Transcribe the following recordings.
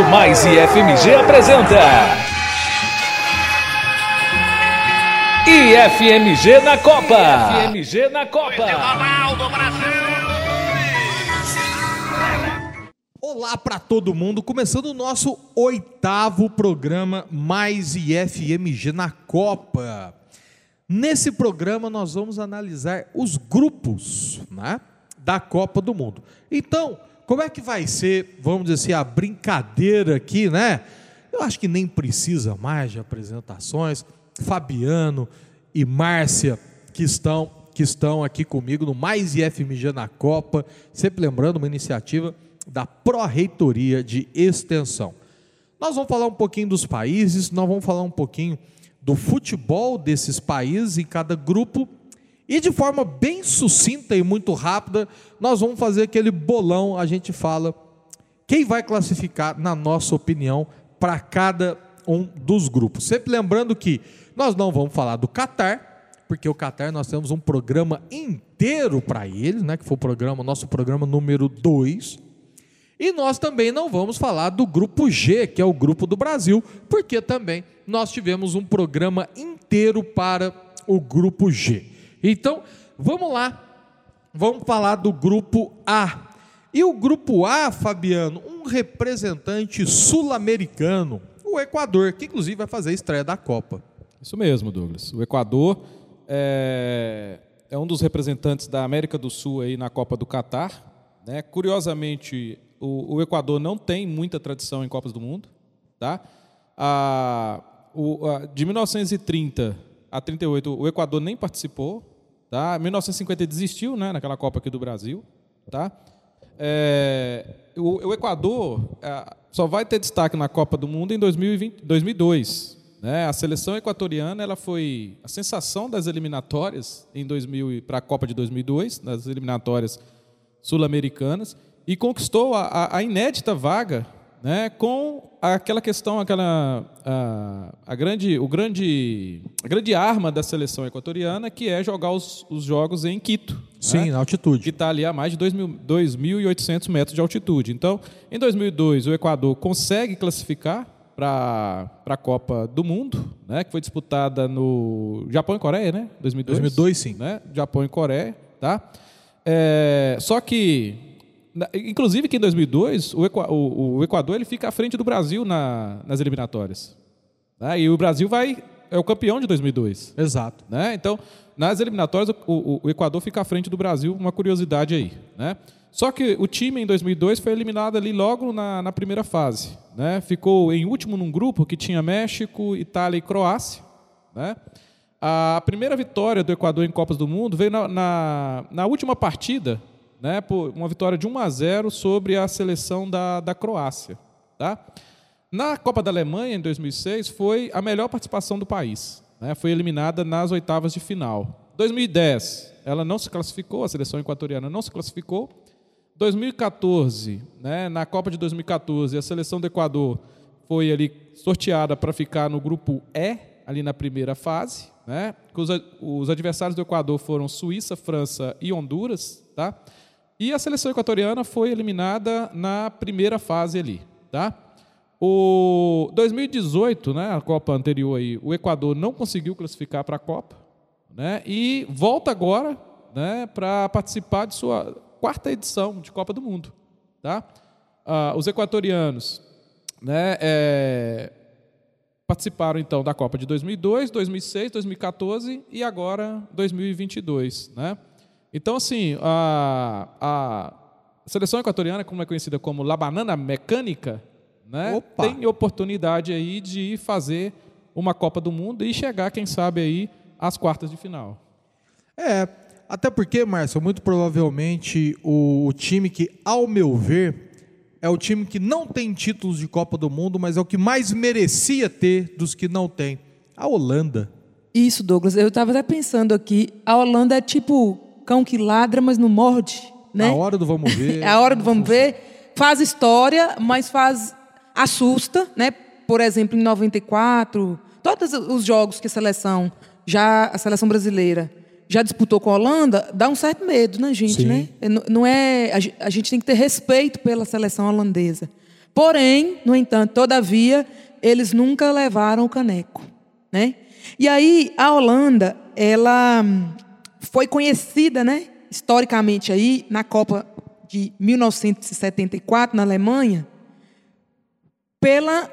Rádio Mais e FMG apresenta. IFMG na Copa. IFMG na Copa. Olá para todo mundo, começando o nosso oitavo programa Mais IFMG na Copa. Nesse programa nós vamos analisar os grupos né, da Copa do Mundo. Então, como é que vai ser, vamos dizer assim, a brincadeira aqui, né? Eu acho que nem precisa mais de apresentações. Fabiano e Márcia, que estão, que estão aqui comigo no Mais IFMG na Copa, sempre lembrando uma iniciativa da Pró-Reitoria de Extensão. Nós vamos falar um pouquinho dos países, nós vamos falar um pouquinho do futebol desses países em cada grupo e de forma bem sucinta e muito rápida, nós vamos fazer aquele bolão, a gente fala quem vai classificar, na nossa opinião, para cada um dos grupos. Sempre lembrando que nós não vamos falar do Catar, porque o Catar nós temos um programa inteiro para eles, né, que foi o programa, nosso programa número 2. E nós também não vamos falar do grupo G, que é o grupo do Brasil, porque também nós tivemos um programa inteiro para o grupo G. Então, vamos lá. Vamos falar do grupo A. E o grupo A, Fabiano, um representante sul-americano, o Equador, que inclusive vai fazer a estreia da Copa. Isso mesmo, Douglas. O Equador é, é um dos representantes da América do Sul aí na Copa do Catar. Né? Curiosamente, o, o, Equador não tem muita tradição em Copas do Mundo. Tá? A, o, a, de 1930 a 38, o Equador nem participou. Tá? 1950 desistiu né, naquela Copa aqui do Brasil. Tá? É, o, o, Equador é, só vai ter destaque na Copa do Mundo em 2020, 2002. Né? A seleção equatoriana ela foi a sensação das eliminatórias em 2000 para a Copa de 2002, nas eliminatórias sul-americanas, e conquistou a, a, a inédita vaga né, com aquela questão, aquela a, a, grande, o grande, a grande arma da seleção equatoriana, que é jogar os, os jogos em Quito. Sim, né, na altitude. Que está ali a mais de 2.800 metros de altitude. Então, em 2002, o Equador consegue classificar para a Copa do Mundo, né, que foi disputada no Japão e Coreia, né? 2002. 2002, sim. Né? Japão e Coreia, tá? É, só que Inclusive que em 2002 o, o, Equador ele fica à frente do Brasil na, nas eliminatórias. Né? E o Brasil vai é o campeão de 2002. Exato. Né? Então, nas eliminatórias, o, o, Equador fica à frente do Brasil, uma curiosidade aí. Né? Só que o time em 2002 foi eliminado ali logo na, na primeira fase. Né? Ficou em último num grupo que tinha México, Itália e Croácia. Né? A primeira vitória do Equador em Copas do Mundo veio na, na, na última partida né, por uma vitória de 1 a 0 sobre a seleção da, da Croácia. Tá? Na Copa da Alemanha, em 2006, foi a melhor participação do país. Né, foi eliminada nas oitavas de final. 2010, ela não se classificou, a seleção equatoriana não se classificou. 2014, né, na Copa de 2014, a seleção do Equador foi ali sorteada para ficar no grupo E, ali na primeira fase. Né? Os, os adversários do Equador foram Suíça, França e Honduras. Tá? E a seleção equatoriana foi eliminada na primeira fase ali, tá? O 2018, né, a Copa anterior aí, o Equador não conseguiu classificar para a Copa, né? E volta agora, né, para participar de sua quarta edição de Copa do Mundo, tá? Ah, os equatorianos, né, é, participaram então da Copa de 2002, 2006, 2014 e agora 2022, né? Então, assim, a, a seleção equatoriana, como é conhecida como La Banana Mecânica, né, tem oportunidade aí de fazer uma Copa do Mundo e chegar, quem sabe, aí às quartas de final. É, até porque, Márcio, muito provavelmente o, o time que, ao meu ver, é o time que não tem títulos de Copa do Mundo, mas é o que mais merecia ter dos que não tem. A Holanda. Isso, Douglas. Eu estava até pensando aqui, a Holanda é tipo cão que ladra, mas não morde. Né? A hora do vamos ver. a hora do vamos ver. Faz história, mas faz. assusta, né? Por exemplo, em 94, todos os jogos que a seleção, já a seleção brasileira, já disputou com a Holanda, dá um certo medo, né, gente? Né? Não é, a gente tem que ter respeito pela seleção holandesa. Porém, no entanto, todavia, eles nunca levaram o caneco, né? E aí a Holanda, ela foi conhecida, né, historicamente aí na Copa de 1974 na Alemanha pela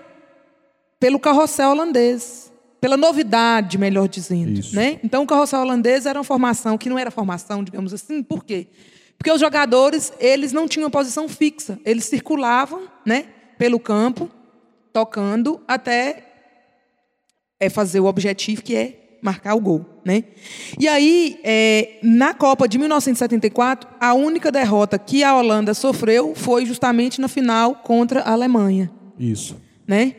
pelo carrossel holandês, pela novidade, melhor dizendo, Isso. né? Então o carrossel holandês era uma formação que não era formação, digamos assim, por quê? Porque os jogadores, eles não tinham posição fixa, eles circulavam, né, pelo campo, tocando até é fazer o objetivo que é marcar o gol, né? E aí, é, na Copa de 1974, a única derrota que a Holanda sofreu foi justamente na final contra a Alemanha, Isso. né?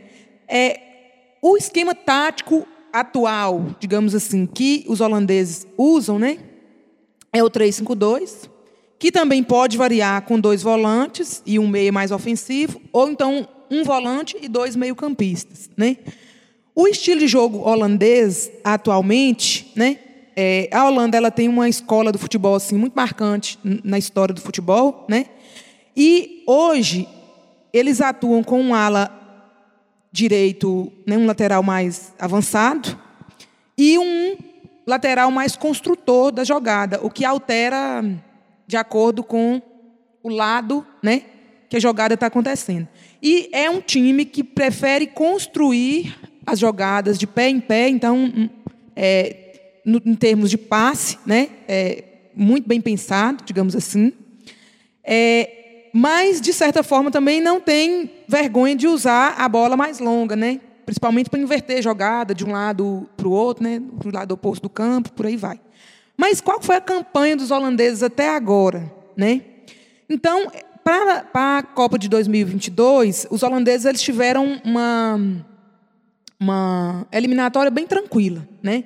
É, o esquema tático atual, digamos assim, que os holandeses usam, né? É o 3-5-2, que também pode variar com dois volantes e um meio mais ofensivo, ou então um volante e dois meio-campistas, né? O estilo de jogo holandês atualmente, né? é, a Holanda ela tem uma escola do futebol assim muito marcante na história do futebol, né? E hoje eles atuam com um ala direito, né, um lateral mais avançado e um lateral mais construtor da jogada, o que altera de acordo com o lado, né, que a jogada está acontecendo. E é um time que prefere construir as jogadas de pé em pé, então, hum, é, no- em termos de passe, né, é muito bem pensado, digamos assim. É, mas, de certa forma, também não tem vergonha de usar a bola mais longa, né? principalmente para inverter jogada de um lado para o outro, né? para o lado oposto do campo, por aí vai. Mas qual foi a campanha dos holandeses até agora? Né? Então, para a Copa de 2022, os holandeses eles tiveram uma, uma eliminatória bem tranquila. Né?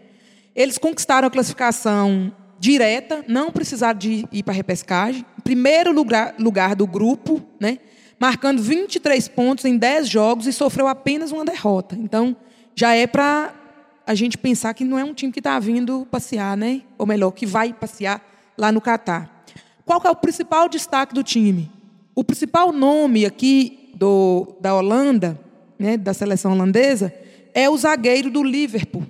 Eles conquistaram a classificação direta, não precisaram de ir para a repescagem. Primeiro lugar, lugar do grupo, né? marcando 23 pontos em 10 jogos e sofreu apenas uma derrota. Então, já é para a gente pensar que não é um time que está vindo passear, né? ou melhor, que vai passear lá no Catar. Qual é o principal destaque do time? O principal nome aqui do, da Holanda, né, da seleção holandesa, é o zagueiro do Liverpool,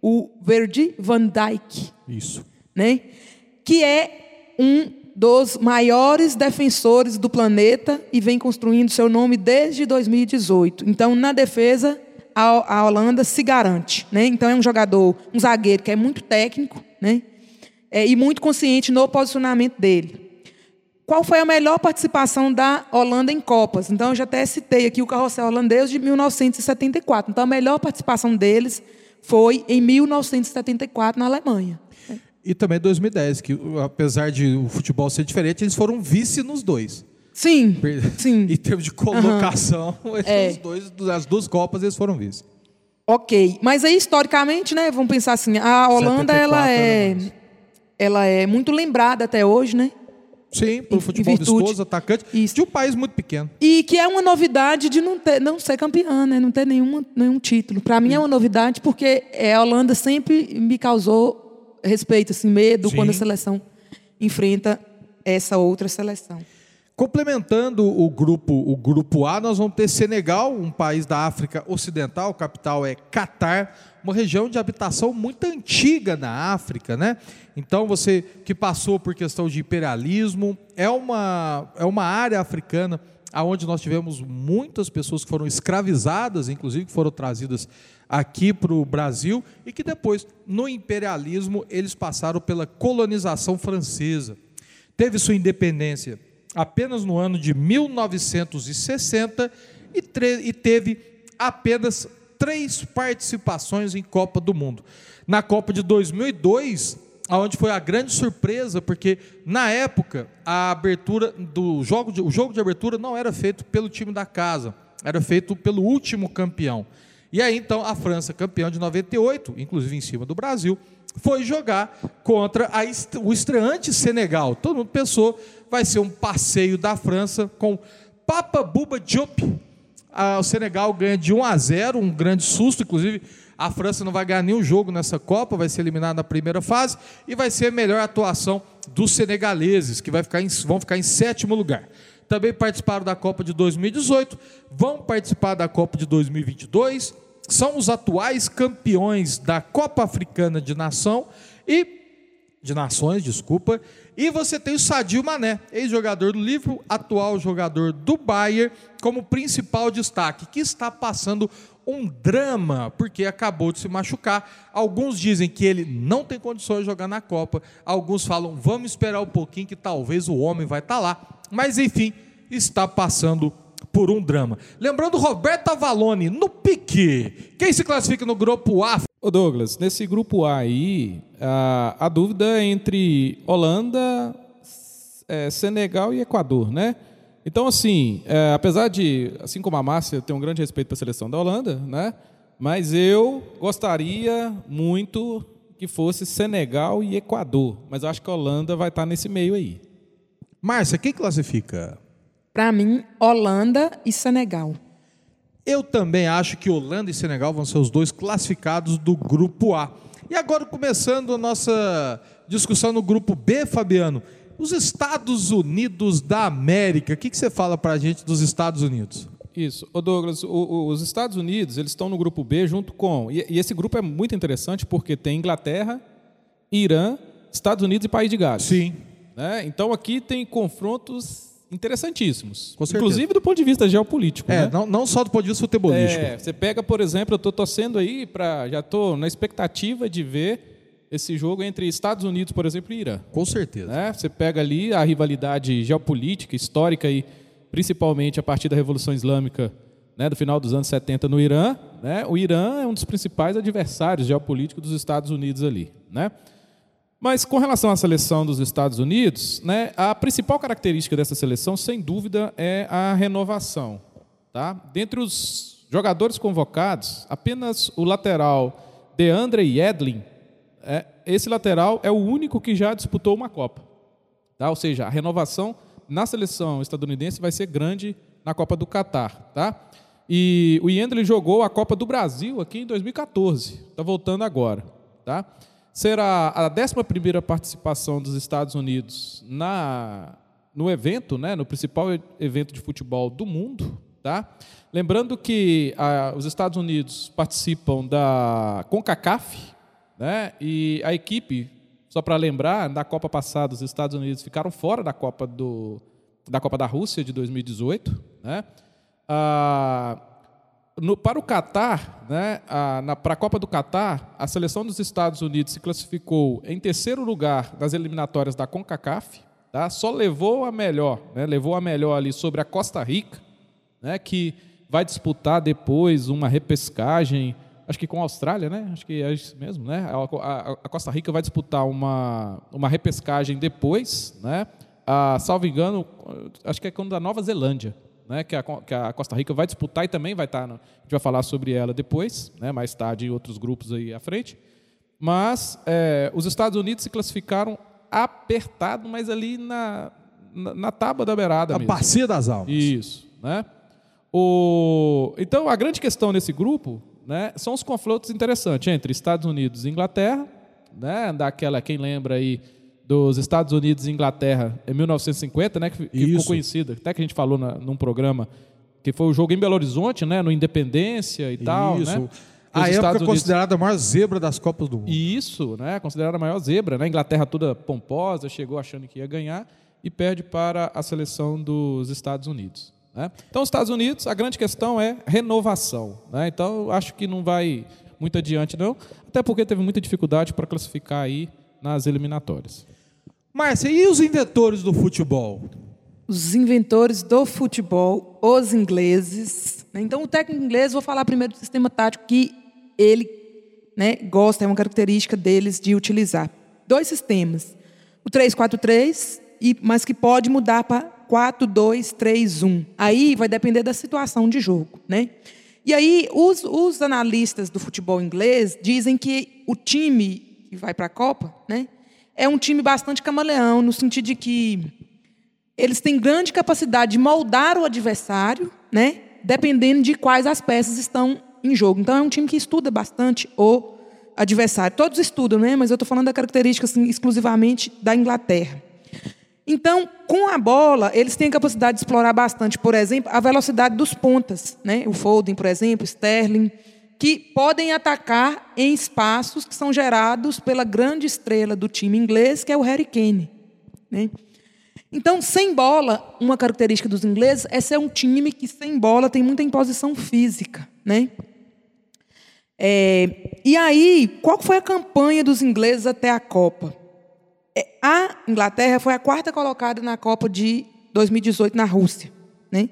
o Virgil van Dijk Isso. né? que é um dos maiores defensores do planeta e vem construindo seu nome desde 2018. Então, na defesa, a, a Holanda se garante. Né? Então, é um jogador, um zagueiro que é muito técnico né? É, e muito consciente no posicionamento dele. Qual foi a melhor participação da Holanda em Copas? Então, eu já até citei aqui o carrossel holandês de 1974. Então, a melhor participação deles foi em 1974 na Alemanha. E também 2010, que apesar de o futebol ser diferente, eles foram vice nos dois. Sim, Per- sim. Em termos de colocação, esses É. dois, as duas Copas eles foram vice. Ok, mas aí historicamente, né? Vamos pensar assim, a Holanda 74 ela é, mais. ela é muito lembrada até hoje, né? Sim, Em- pelo em futebol virtude- vistoso, atacante, Isso. de um país muito pequeno. E que é uma novidade de não ter, não ser campeã, né? Não ter nenhuma, nenhum título. Para mim é uma novidade porque é, a Holanda sempre me causou respeito, assim, medo Sim. quando a seleção enfrenta essa outra seleção. Complementando o grupo, o grupo A, nós vamos ter Senegal, um país da África Ocidental, capital é Catar, uma região de habitação muito antiga na África, né? Então você que passou por questão de imperialismo, é uma, é uma área africana aonde nós tivemos muitas pessoas que foram escravizadas, inclusive que foram trazidas aqui para o Brasil e que depois, no imperialismo, eles passaram pela colonização francesa. Teve sua independência apenas no ano de 1960 e, e teve apenas três participações em Copa do Mundo. Na Copa de 2002, aonde foi a grande surpresa, porque na época a abertura do jogo, de, o jogo de abertura não era feito pelo time da casa, era feito pelo último campeão. E aí então a França, campeã de 98, inclusive em cima do Brasil, foi jogar contra a o estreante Senegal. Todo mundo pensou vai ser um passeio da França com Papa Buba Diop. Ah, o Senegal ganha de 1 a 0, um grande susto, inclusive a França não vai ganhar nenhum jogo nessa Copa, vai ser eliminada na primeira fase e vai ser a melhor atuação dos senegaleses, que ficar em- vão ficar em sétimo lugar. também participaram da Copa de 2018, vão participar da Copa de 2022, são os atuais campeões da Copa Africana de Nação e de Nações, desculpa. E você tem o Sadio Mané, ex-jogador do Liverpool, atual jogador do Bayern, como principal destaque, que está passando um drama, porque acabou de se machucar. Alguns dizem que ele não tem condições de jogar na Copa, alguns falam, vamos esperar um pouquinho que talvez o homem vai estar lá. Mas enfim, está passando por um drama. Lembrando Roberto Avalone, no pique. Quem se classifica no grupo A? Ô Douglas, nesse grupo A aí, a, a dúvida é entre Holanda, é, Senegal e Equador, né? Então, assim, é, apesar de, assim como a Márcia, ter um grande respeito para a seleção da Holanda, né? Mas eu gostaria muito que fosse Senegal e Equador. Mas eu acho que a Holanda vai estar nesse meio aí. Márcia, quem classifica? Para mim, Holanda e Senegal. Eu também acho que Holanda e Senegal vão ser os dois classificados do grupo A. E agora, começando a nossa discussão no grupo B, Fabiano, os Estados Unidos da América. O que, que você fala para a gente dos Estados Unidos? Isso. Ô Douglas, o, o, os Estados Unidos eles estão no grupo B junto com. E, e, esse grupo é muito interessante porque tem Inglaterra, Irã, Estados Unidos e País de Gales. Sim. Né? Então aqui tem confrontos interessantíssimos. Inclusive do ponto de vista geopolítico. É, né? não, não só do ponto de vista futebolístico. É, você pega, por exemplo, eu estou torcendo aí para. Já estou na expectativa de ver esse jogo entre Estados Unidos, por exemplo, e Irã. Com certeza. Né? Você pega ali a rivalidade geopolítica, histórica, e principalmente a partir da Revolução Islâmica né, do final dos anos 70 no Irã. Né? O Irã é um dos principais adversários geopolíticos dos Estados Unidos ali. Né? Mas com relação à seleção dos Estados Unidos, né, a principal característica dessa seleção, sem dúvida, é a renovação. Tá? Dentre os jogadores convocados, apenas o lateral DeAndre Yedlin, é, esse lateral é o único que já disputou uma Copa. Tá? Ou seja, a renovação na seleção estadunidense vai ser grande na Copa do Catar. Tá? E o Yedlin jogou a Copa do Brasil aqui em 2014. Está voltando agora. Tá? Será a 11 participação dos Estados Unidos na, no evento, né, no principal evento de futebol do mundo. Tá? Lembrando que a, os Estados Unidos participam da CONCACAF, né, e a equipe, só para lembrar, na Copa passada, os Estados Unidos ficaram fora da Copa, do, da, Copa da Rússia de 2018. Né? Ah, no, para o Catar, né, para a Copa do Catar, a seleção dos Estados Unidos se classificou em terceiro lugar nas eliminatórias da CONCACAF, tá? só levou a melhor, né, levou a melhor ali sobre a Costa Rica, né, que vai disputar depois uma repescagem, acho que com a Austrália, né? Acho que é isso mesmo, né? A, a, a Costa Rica vai disputar uma, uma repescagem depois, né? A, salvo engano, acho que é quando da Nova Zelândia, né, que, a, que, a, Costa Rica vai disputar e também vai estar. No, a gente vai falar sobre ela depois, né, mais tarde em outros grupos aí à frente. Mas é, os Estados Unidos se classificaram apertado, mas ali na, na, na tábua da beirada. A mesmo. bacia das almas. Isso. Né? O, então, a grande questão nesse grupo né, são os confrontos interessantes entre Estados Unidos e Inglaterra, né, daquela, quem lembra aí, dos Estados Unidos e Inglaterra em 1950, né, que, que ficou conhecida, até que a gente falou na, num programa, que foi o jogo em Belo Horizonte, né, no Independência e tal, Isso. né? A época Unidos... considerada a maior zebra das Copas do Mundo. Isso, né? Considerada a maior zebra, né? A Inglaterra toda pomposa, chegou achando que ia ganhar e perde para a seleção dos Estados Unidos. Né? Então, os Estados Unidos, a grande questão é renovação. Né? Então, acho que não vai muito adiante, não. Até porque teve muita dificuldade para classificar aí nas eliminatórias. Márcia, e os inventores do futebol? Os inventores do futebol, os ingleses. Né? Então, o técnico inglês, vou falar primeiro do sistema tático que ele né, gosta, é uma característica deles de utilizar. Dois sistemas. O 3-4-3, mas que pode mudar para 4-2-3-1. Aí vai depender da situação de jogo. Né? E aí, os, os analistas do futebol inglês dizem que o time que vai para a Copa, né, é um time bastante camaleão, no sentido de que eles têm grande capacidade de moldar o adversário, né? dependendo de quais as peças estão em jogo. Então, é um time que estuda bastante o adversário. Todos estudam, né? mas eu estou falando da característica assim, exclusivamente da Inglaterra. Então, com a bola, eles têm a capacidade de explorar bastante, por exemplo, a velocidade dos pontas, né? O Foden, por exemplo, Sterling, que podem atacar em espaços que são gerados pela grande estrela do time inglês, que é o Harry Kane, né? Então, sem bola, uma característica dos ingleses é ser um time que sem bola tem muita imposição física, né? É, e aí, qual foi a campanha dos ingleses até a Copa? É, a Inglaterra foi a quarta colocada na Copa de 2018 na Rússia. Né?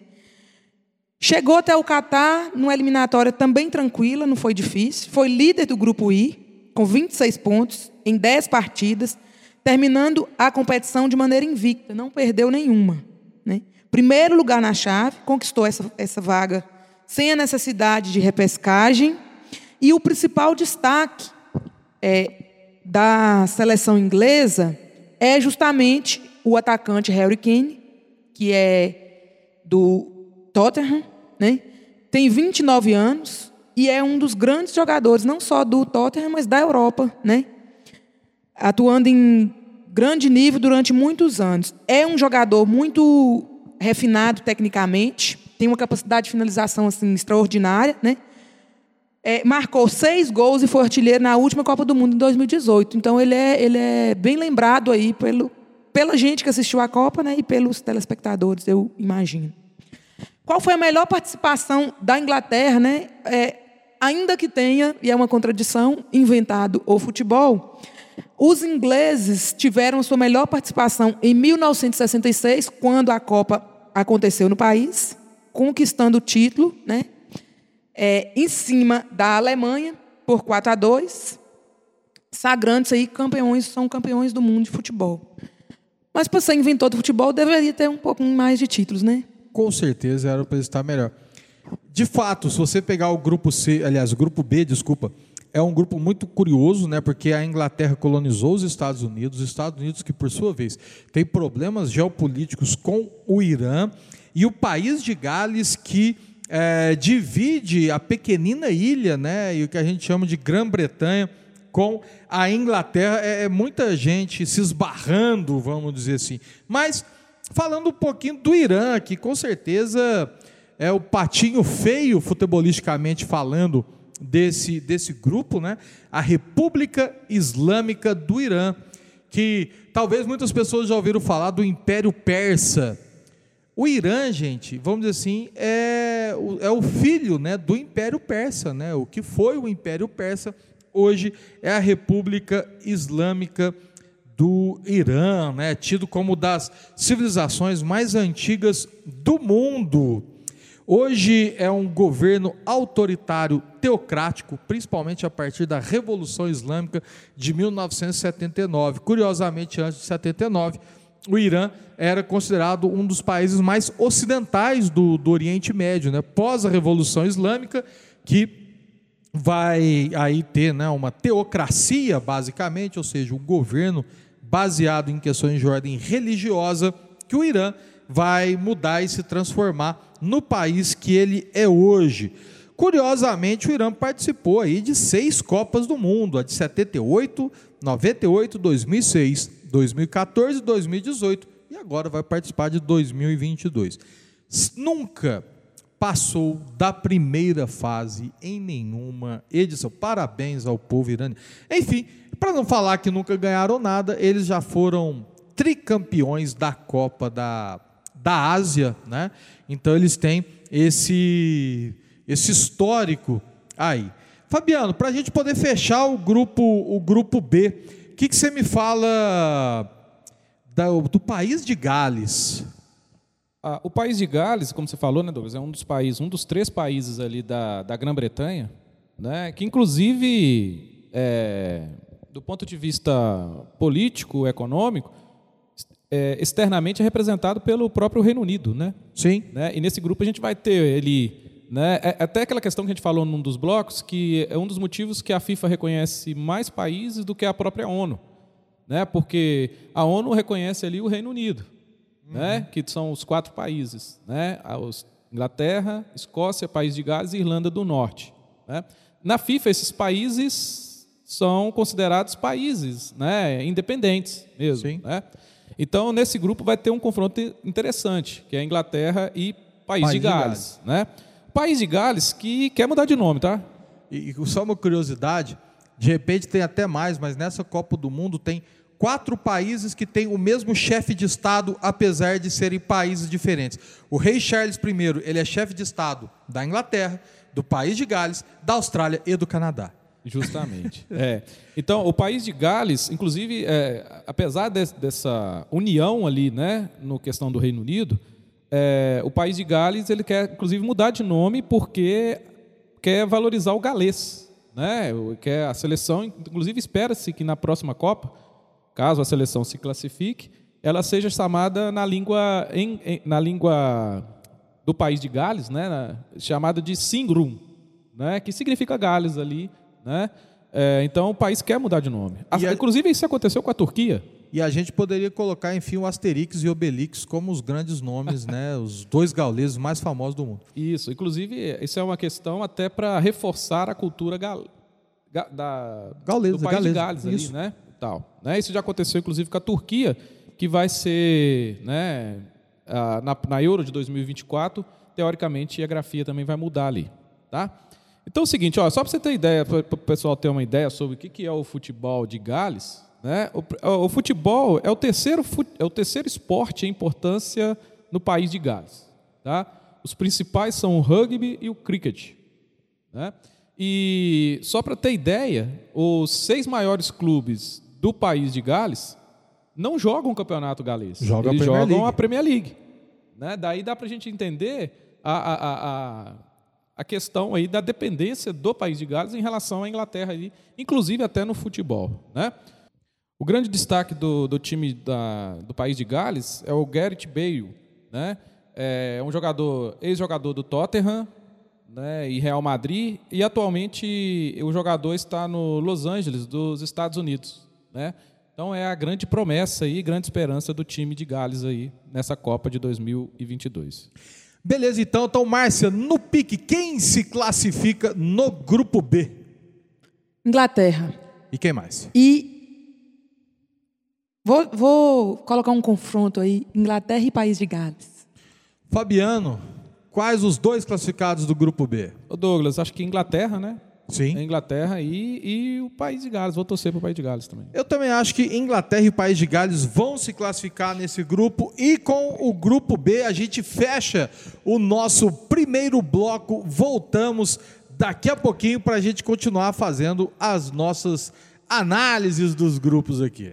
Chegou até o Catar numa eliminatória também tranquila, não foi difícil. Foi líder do grupo I, com 26 pontos, em 10 partidas, terminando a competição de maneira invicta, não perdeu nenhuma. Né? Primeiro lugar na chave, conquistou essa, essa vaga sem a necessidade de repescagem. E o principal destaque é, da seleção inglesa é justamente o atacante Harry Kane, que é do Tottenham, né? tem 29 anos e é um dos grandes jogadores, não só do Tottenham, mas da Europa, né? atuando em grande nível durante muitos anos. É um jogador muito refinado tecnicamente, tem uma capacidade de finalização assim extraordinária, né? é, marcou seis gols e foi artilheiro na última Copa do Mundo em 2018. Então ele é, ele é bem lembrado aí pelo, pela gente que assistiu a Copa né, e pelos telespectadores, eu imagino. Qual foi a melhor participação da Inglaterra, né? É, ainda que tenha, e é uma contradição, inventado o futebol, os ingleses tiveram sua melhor participação em 1966, quando a Copa aconteceu no país, conquistando o título, né? é, em cima da Alemanha por 4 a 2, sagrando-se aí campeões, são campeões do mundo de futebol. Mas para ser inventor do futebol, deveria ter um pouco mais de títulos, né? Com certeza era para estar melhor. De fato, se você pegar o grupo C, aliás, o grupo B, desculpa, é um grupo muito curioso, né? Porque a Inglaterra colonizou os Estados Unidos, os Estados Unidos que por sua vez tem problemas geopolíticos com o Irã e o país de Gales que é, divide a pequenina ilha, né, e o que a gente chama de Grã-Bretanha, com a Inglaterra. É, é, muita gente se esbarrando, vamos dizer assim. Mas, falando um pouquinho do Irã, que com certeza é o patinho feio, futebolisticamente falando, desse, desse grupo, né? a República Islâmica do Irã, que talvez muitas pessoas já ouviram falar do Império Persa o Irã, gente, vamos dizer assim, é o, é o filho né, do Império Persa, né? o que foi o Império Persa, hoje é a República Islâmica do Irã, né? tido como das civilizações mais antigas do mundo. Hoje é um governo autoritário teocrático, principalmente a partir da Revolução Islâmica de 1979. Curiosamente, antes de 79, o Irã era considerado um dos países mais ocidentais do, do Oriente Médio, né? pós a Revolução Islâmica, que vai aí ter né, uma teocracia, basicamente, ou seja, um governo baseado em questões de ordem religiosa, que o Irã vai mudar e se transformar no país que ele é hoje. Curiosamente, o Irã participou aí de seis Copas do Mundo, a de 78, 98, 2006, 2014, 2018 e agora vai participar de 2022. Nunca passou da primeira fase em nenhuma edição. Parabéns ao povo iraniano. Enfim, para não falar que nunca ganharam nada, eles já foram tricampeões da Copa da, da Ásia, né? Então eles têm esse esse histórico aí. Fabiano, para a gente poder fechar o grupo o grupo B, o que, que você me fala da, do país de Gales? Ah, o país de Gales, como você falou, né, Douglas, é um dos países, um dos três países ali da, da Grã-Bretanha, né, que inclusive, é, do ponto de vista político, econômico, é, externamente é representado pelo próprio Reino Unido, né? Sim. Né? E nesse grupo a gente vai ter ele né? É, é até aquela questão que a gente falou num dos blocos, que é um dos motivos que a FIFA reconhece mais países do que a própria ONU. Né? Porque a ONU reconhece ali o Reino Unido, uhum. né? que são os quatro países. Né? Os Inglaterra, Escócia, País de Gales e Irlanda do Norte. Né? Na FIFA, esses países são considerados países né? independentes mesmo. Sim. Né? Então, nesse grupo vai ter um confronto interessante, que é Inglaterra e País, País de de Gales. Né? País de Gales que quer mudar de nome, tá? E, e só uma curiosidade, de repente tem até mais, mas nessa Copa do Mundo tem quatro países que têm o mesmo chefe de Estado, apesar de serem países diferentes. O rei Charles I, ele é chefe de Estado da Inglaterra, do País de Gales, da Austrália e do Canadá. Justamente. é. Então, o país de Gales, inclusive, é, apesar de, dessa união ali, né, no questão do Reino Unido, é, o país de Gales ele quer, inclusive, mudar de nome porque quer valorizar o galês, né? Quer a seleção, inclusive, espera-se que na próxima Copa, caso a seleção se classifique, ela seja chamada na língua em, em, na língua do país de Gales, né, na, chamada de Singrum, né, que significa Gales ali né? É, então o país quer mudar de nome. A, Inclusive isso aconteceu com a Turquia. E a gente poderia colocar, enfim, o Asterix e Obelix como os grandes nomes, né, os dois gauleses mais famosos do mundo. Isso. Inclusive isso é uma questão até para reforçar a cultura gal, ga- da, Gaulesa, do país de Gales ali, isso. né? Tal. Né? Isso já aconteceu inclusive com a Turquia, que vai ser, né, na, na Euro de 2024, teoricamente a grafia também vai mudar ali, tá? Então é o seguinte, ó, só para você ter ideia, para o pessoal ter uma ideia sobre o que, é o futebol de Gales, né? O, o futebol é o terceiro é o terceiro esporte em importância no país de Gales, tá? Os principais são o rugby e o cricket, né? E só para ter ideia, os seis maiores clubes do país de Gales não jogam o campeonato galês. Jogam a Eles Premier jogam League. a Premier League. Né? Daí dá para a gente entender a, a, a, a, a questão aí da dependência do país de Gales em relação à Inglaterra, aí, inclusive até no futebol. Né? O grande destaque do, do time da, do país de Gales é o Gareth Bale, né? É um jogador, ex-jogador do Tottenham, né, e Real Madrid, e atualmente o jogador está no Los Angeles, dos Estados Unidos, né? Então é a grande promessa e grande esperança do time de Gales aí nessa Copa de 2022. Beleza, então, então, Márcia, no pique, quem se classifica no grupo B? Inglaterra. E quem mais? E vou, vou colocar um confronto aí, Inglaterra e País de Gales. Fabiano, quais os dois classificados do grupo B? Ô Douglas, acho que Inglaterra, né? Sim. É Inglaterra e, e o País de Gales. Vou torcer para o País de Gales também. Eu também acho que Inglaterra e País de Gales vão se classificar nesse grupo e com o grupo B a gente fecha o nosso primeiro bloco. Voltamos daqui a pouquinho para a gente continuar fazendo as nossas análises dos grupos aqui.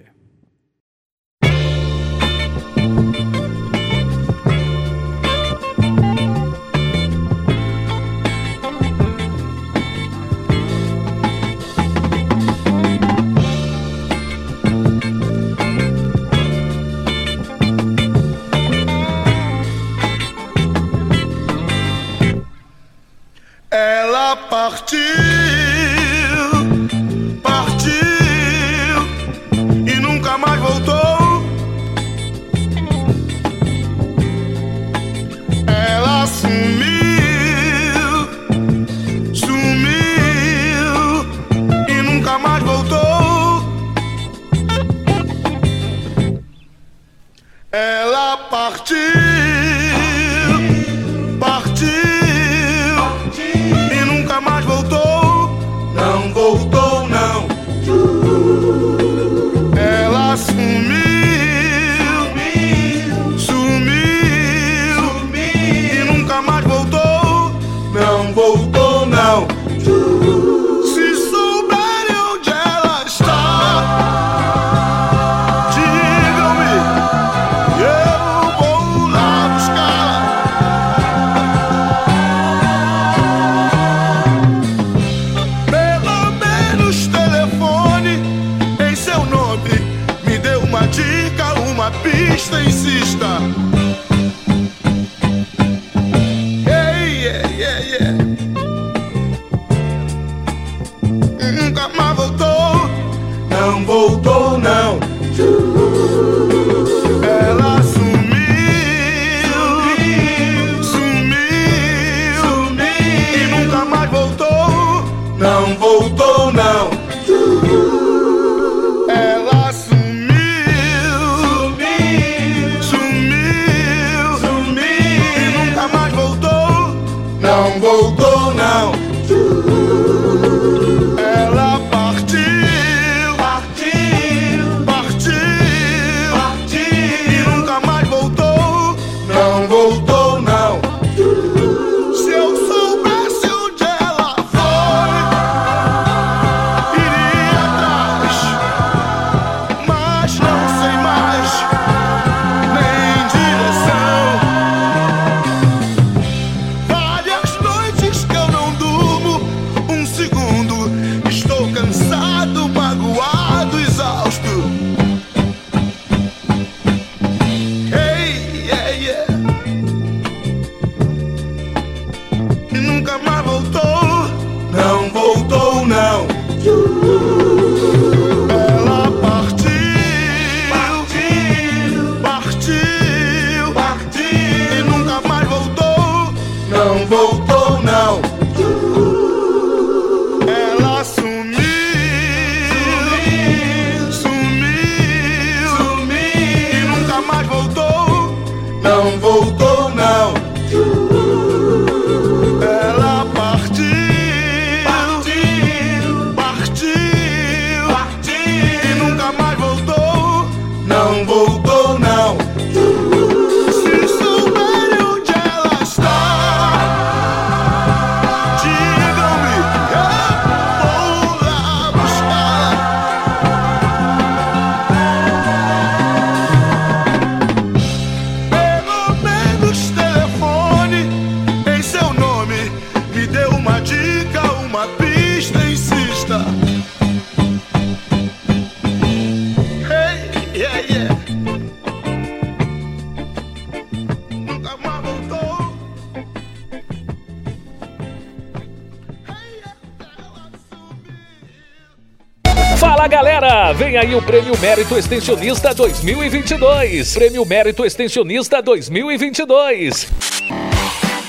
Mérito Extensionista 2022. Prêmio Mérito Extensionista 2022.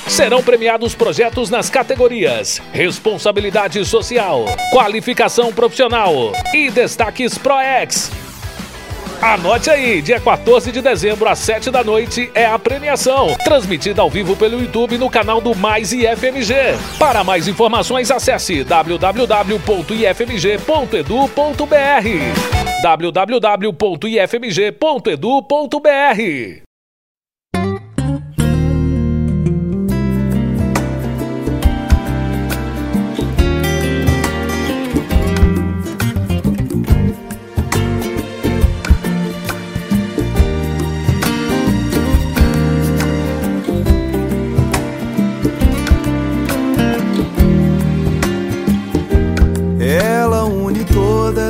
Serão premiados projetos nas categorias Responsabilidade Social, Qualificação Profissional e Destaques ProEx. Anote aí, dia 14 de dezembro às 7 da noite é a premiação, transmitida ao vivo pelo YouTube no canal do Mais IFMG. Para mais informações, acesse www.ifmg.edu.br. www.ifmg.edu.br.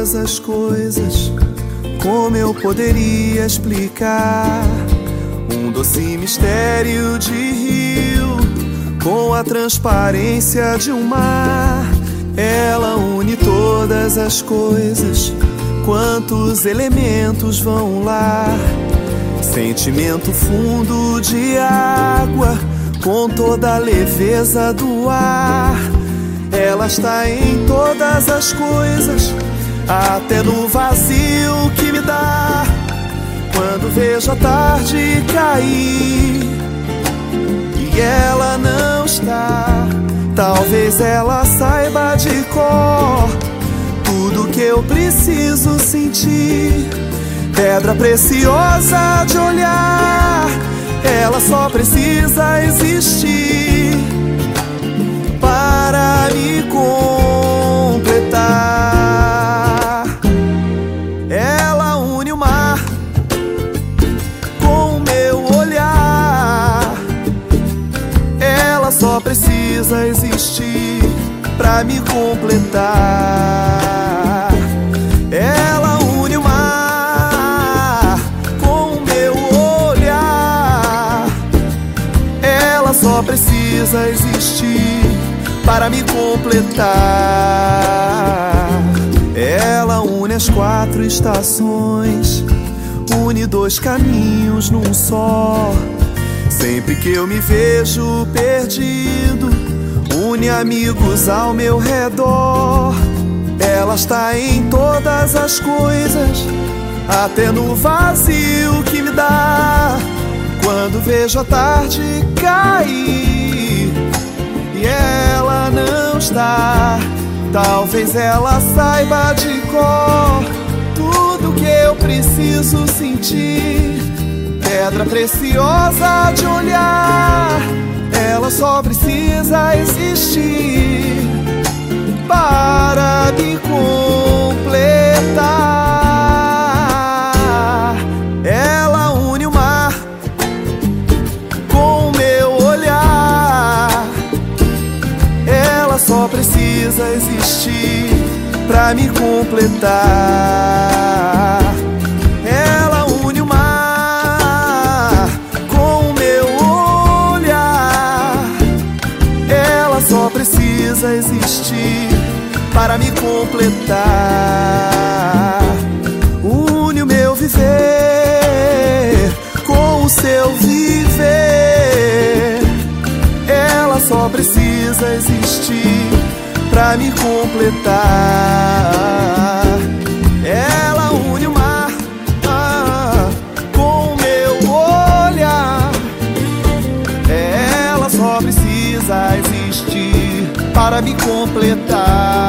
todas as coisas. Como eu poderia explicar? Um doce mistério de rio com a transparência de um mar. Ela une todas as coisas. Quantos elementos vão lá? Sentimento fundo de água com toda a leveza do ar. Ela está em todas as coisas, até no vazio que me dá. Quando vejo a tarde cair e ela não está, talvez ela saiba de cor tudo que eu preciso sentir. Pedra preciosa de olhar, ela só precisa existir para me completar. Precisa existir para me completar. Ela une o mar com o meu olhar. Ela só precisa existir para me completar. Ela une as quatro estações, une dois caminhos num só. Sempre que eu me vejo perdido, une amigos ao meu redor. Ela está em todas as coisas, até no vazio que me dá. Quando vejo a tarde cair e ela não está, talvez ela saiba de cor tudo que eu preciso sentir. Pedra preciosa de olhar, ela só precisa existir para me completar. Ela une o mar com o meu olhar. Ela só precisa existir pra me completar. Para me completar. Une o meu viver com o seu viver. Ela só precisa existir pra me completar. Ela une o mar ah, com o meu olhar. Ela só precisa existir para me completar.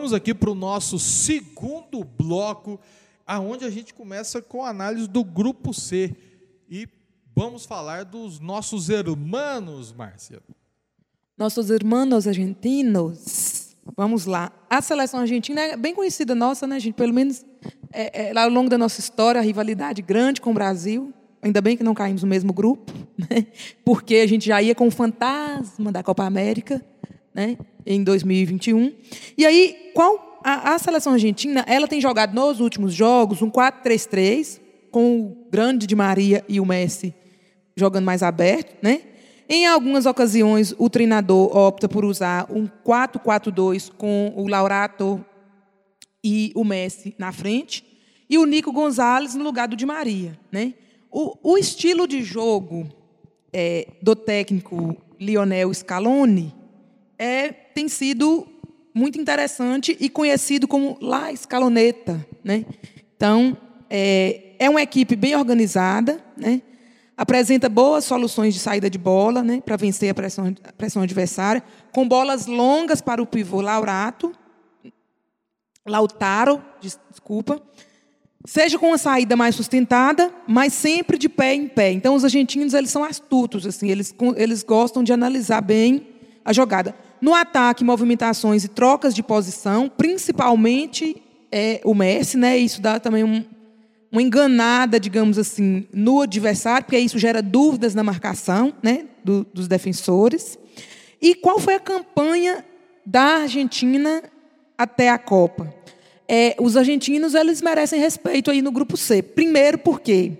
Voltamos aqui para o nosso segundo bloco, aonde a gente começa com a análise do grupo C. E vamos falar dos nossos irmãos, Márcia. Nossos irmãos argentinos. Vamos lá. A seleção argentina é bem conhecida nossa, né, gente? Pelo menos é, é, ao longo da nossa história, a rivalidade grande com o Brasil. Ainda bem que não caímos no mesmo grupo, né? porque a gente já ia com o fantasma da Copa América né? Em 2021. E aí, qual a, a seleção argentina? Ela tem jogado nos últimos jogos um 4-3-3, com o grande Di Maria e o Messi jogando mais aberto, né? Em algumas ocasiões, o treinador opta por usar um 4-4-2 com o Laurato e o Messi na frente e o Nico Gonzalez no lugar do Di Maria, né? O, o estilo de jogo é, do técnico Lionel Scaloni é, tem sido muito interessante e conhecido como La Escaloneta. Né? Então, é, é uma equipe bem organizada, né? apresenta boas soluções de saída de bola né? para vencer a pressão, a pressão adversária, com bolas longas para o pivô Laurato, Lautaro, des- desculpa, seja com uma saída mais sustentada, mas sempre de pé em pé. Então, os argentinos eles são astutos, assim, eles, eles gostam de analisar bem a jogada. No ataque, movimentações e trocas de posição, principalmente é, o Messi, né? Isso dá também um, uma enganada, digamos assim, no adversário, porque isso gera dúvidas na marcação, né? do- dos defensores. E qual foi a campanha da Argentina até a Copa? É, os argentinos eles merecem respeito aí no grupo C. Primeiro porque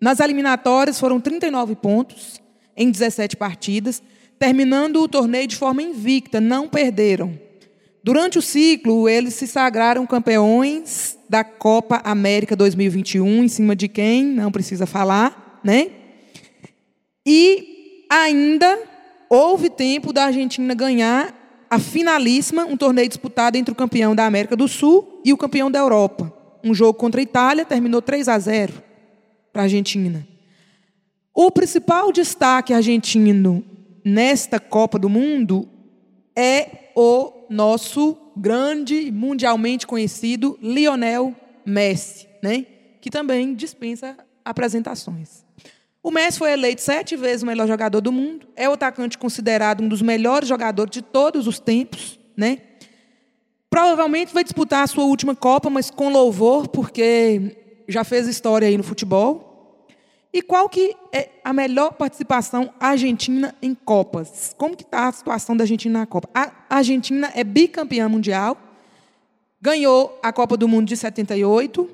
nas eliminatórias foram 39 pontos em 17 partidas, terminando o torneio de forma invicta, não perderam. Durante o ciclo, eles se sagraram campeões da Copa América 2021, em cima de quem? Não precisa falar, né? E ainda houve tempo da Argentina ganhar a finalíssima, um torneio disputado entre o campeão da América do Sul e o campeão da Europa. Um jogo contra a Itália terminou 3 a 0 para a Argentina. O principal destaque argentino nesta Copa do Mundo é o nosso grande, mundialmente conhecido Lionel Messi, né? que também dispensa apresentações. O Messi foi eleito sete vezes o melhor jogador do mundo, é o atacante considerado um dos melhores jogadores de todos os tempos, né? Provavelmente vai disputar a sua última Copa, mas com louvor, porque já fez história aí no futebol. E qual que é a melhor participação argentina em Copas? Como que está a situação da Argentina na Copa? A Argentina é bicampeã mundial, ganhou a Copa do Mundo de 78,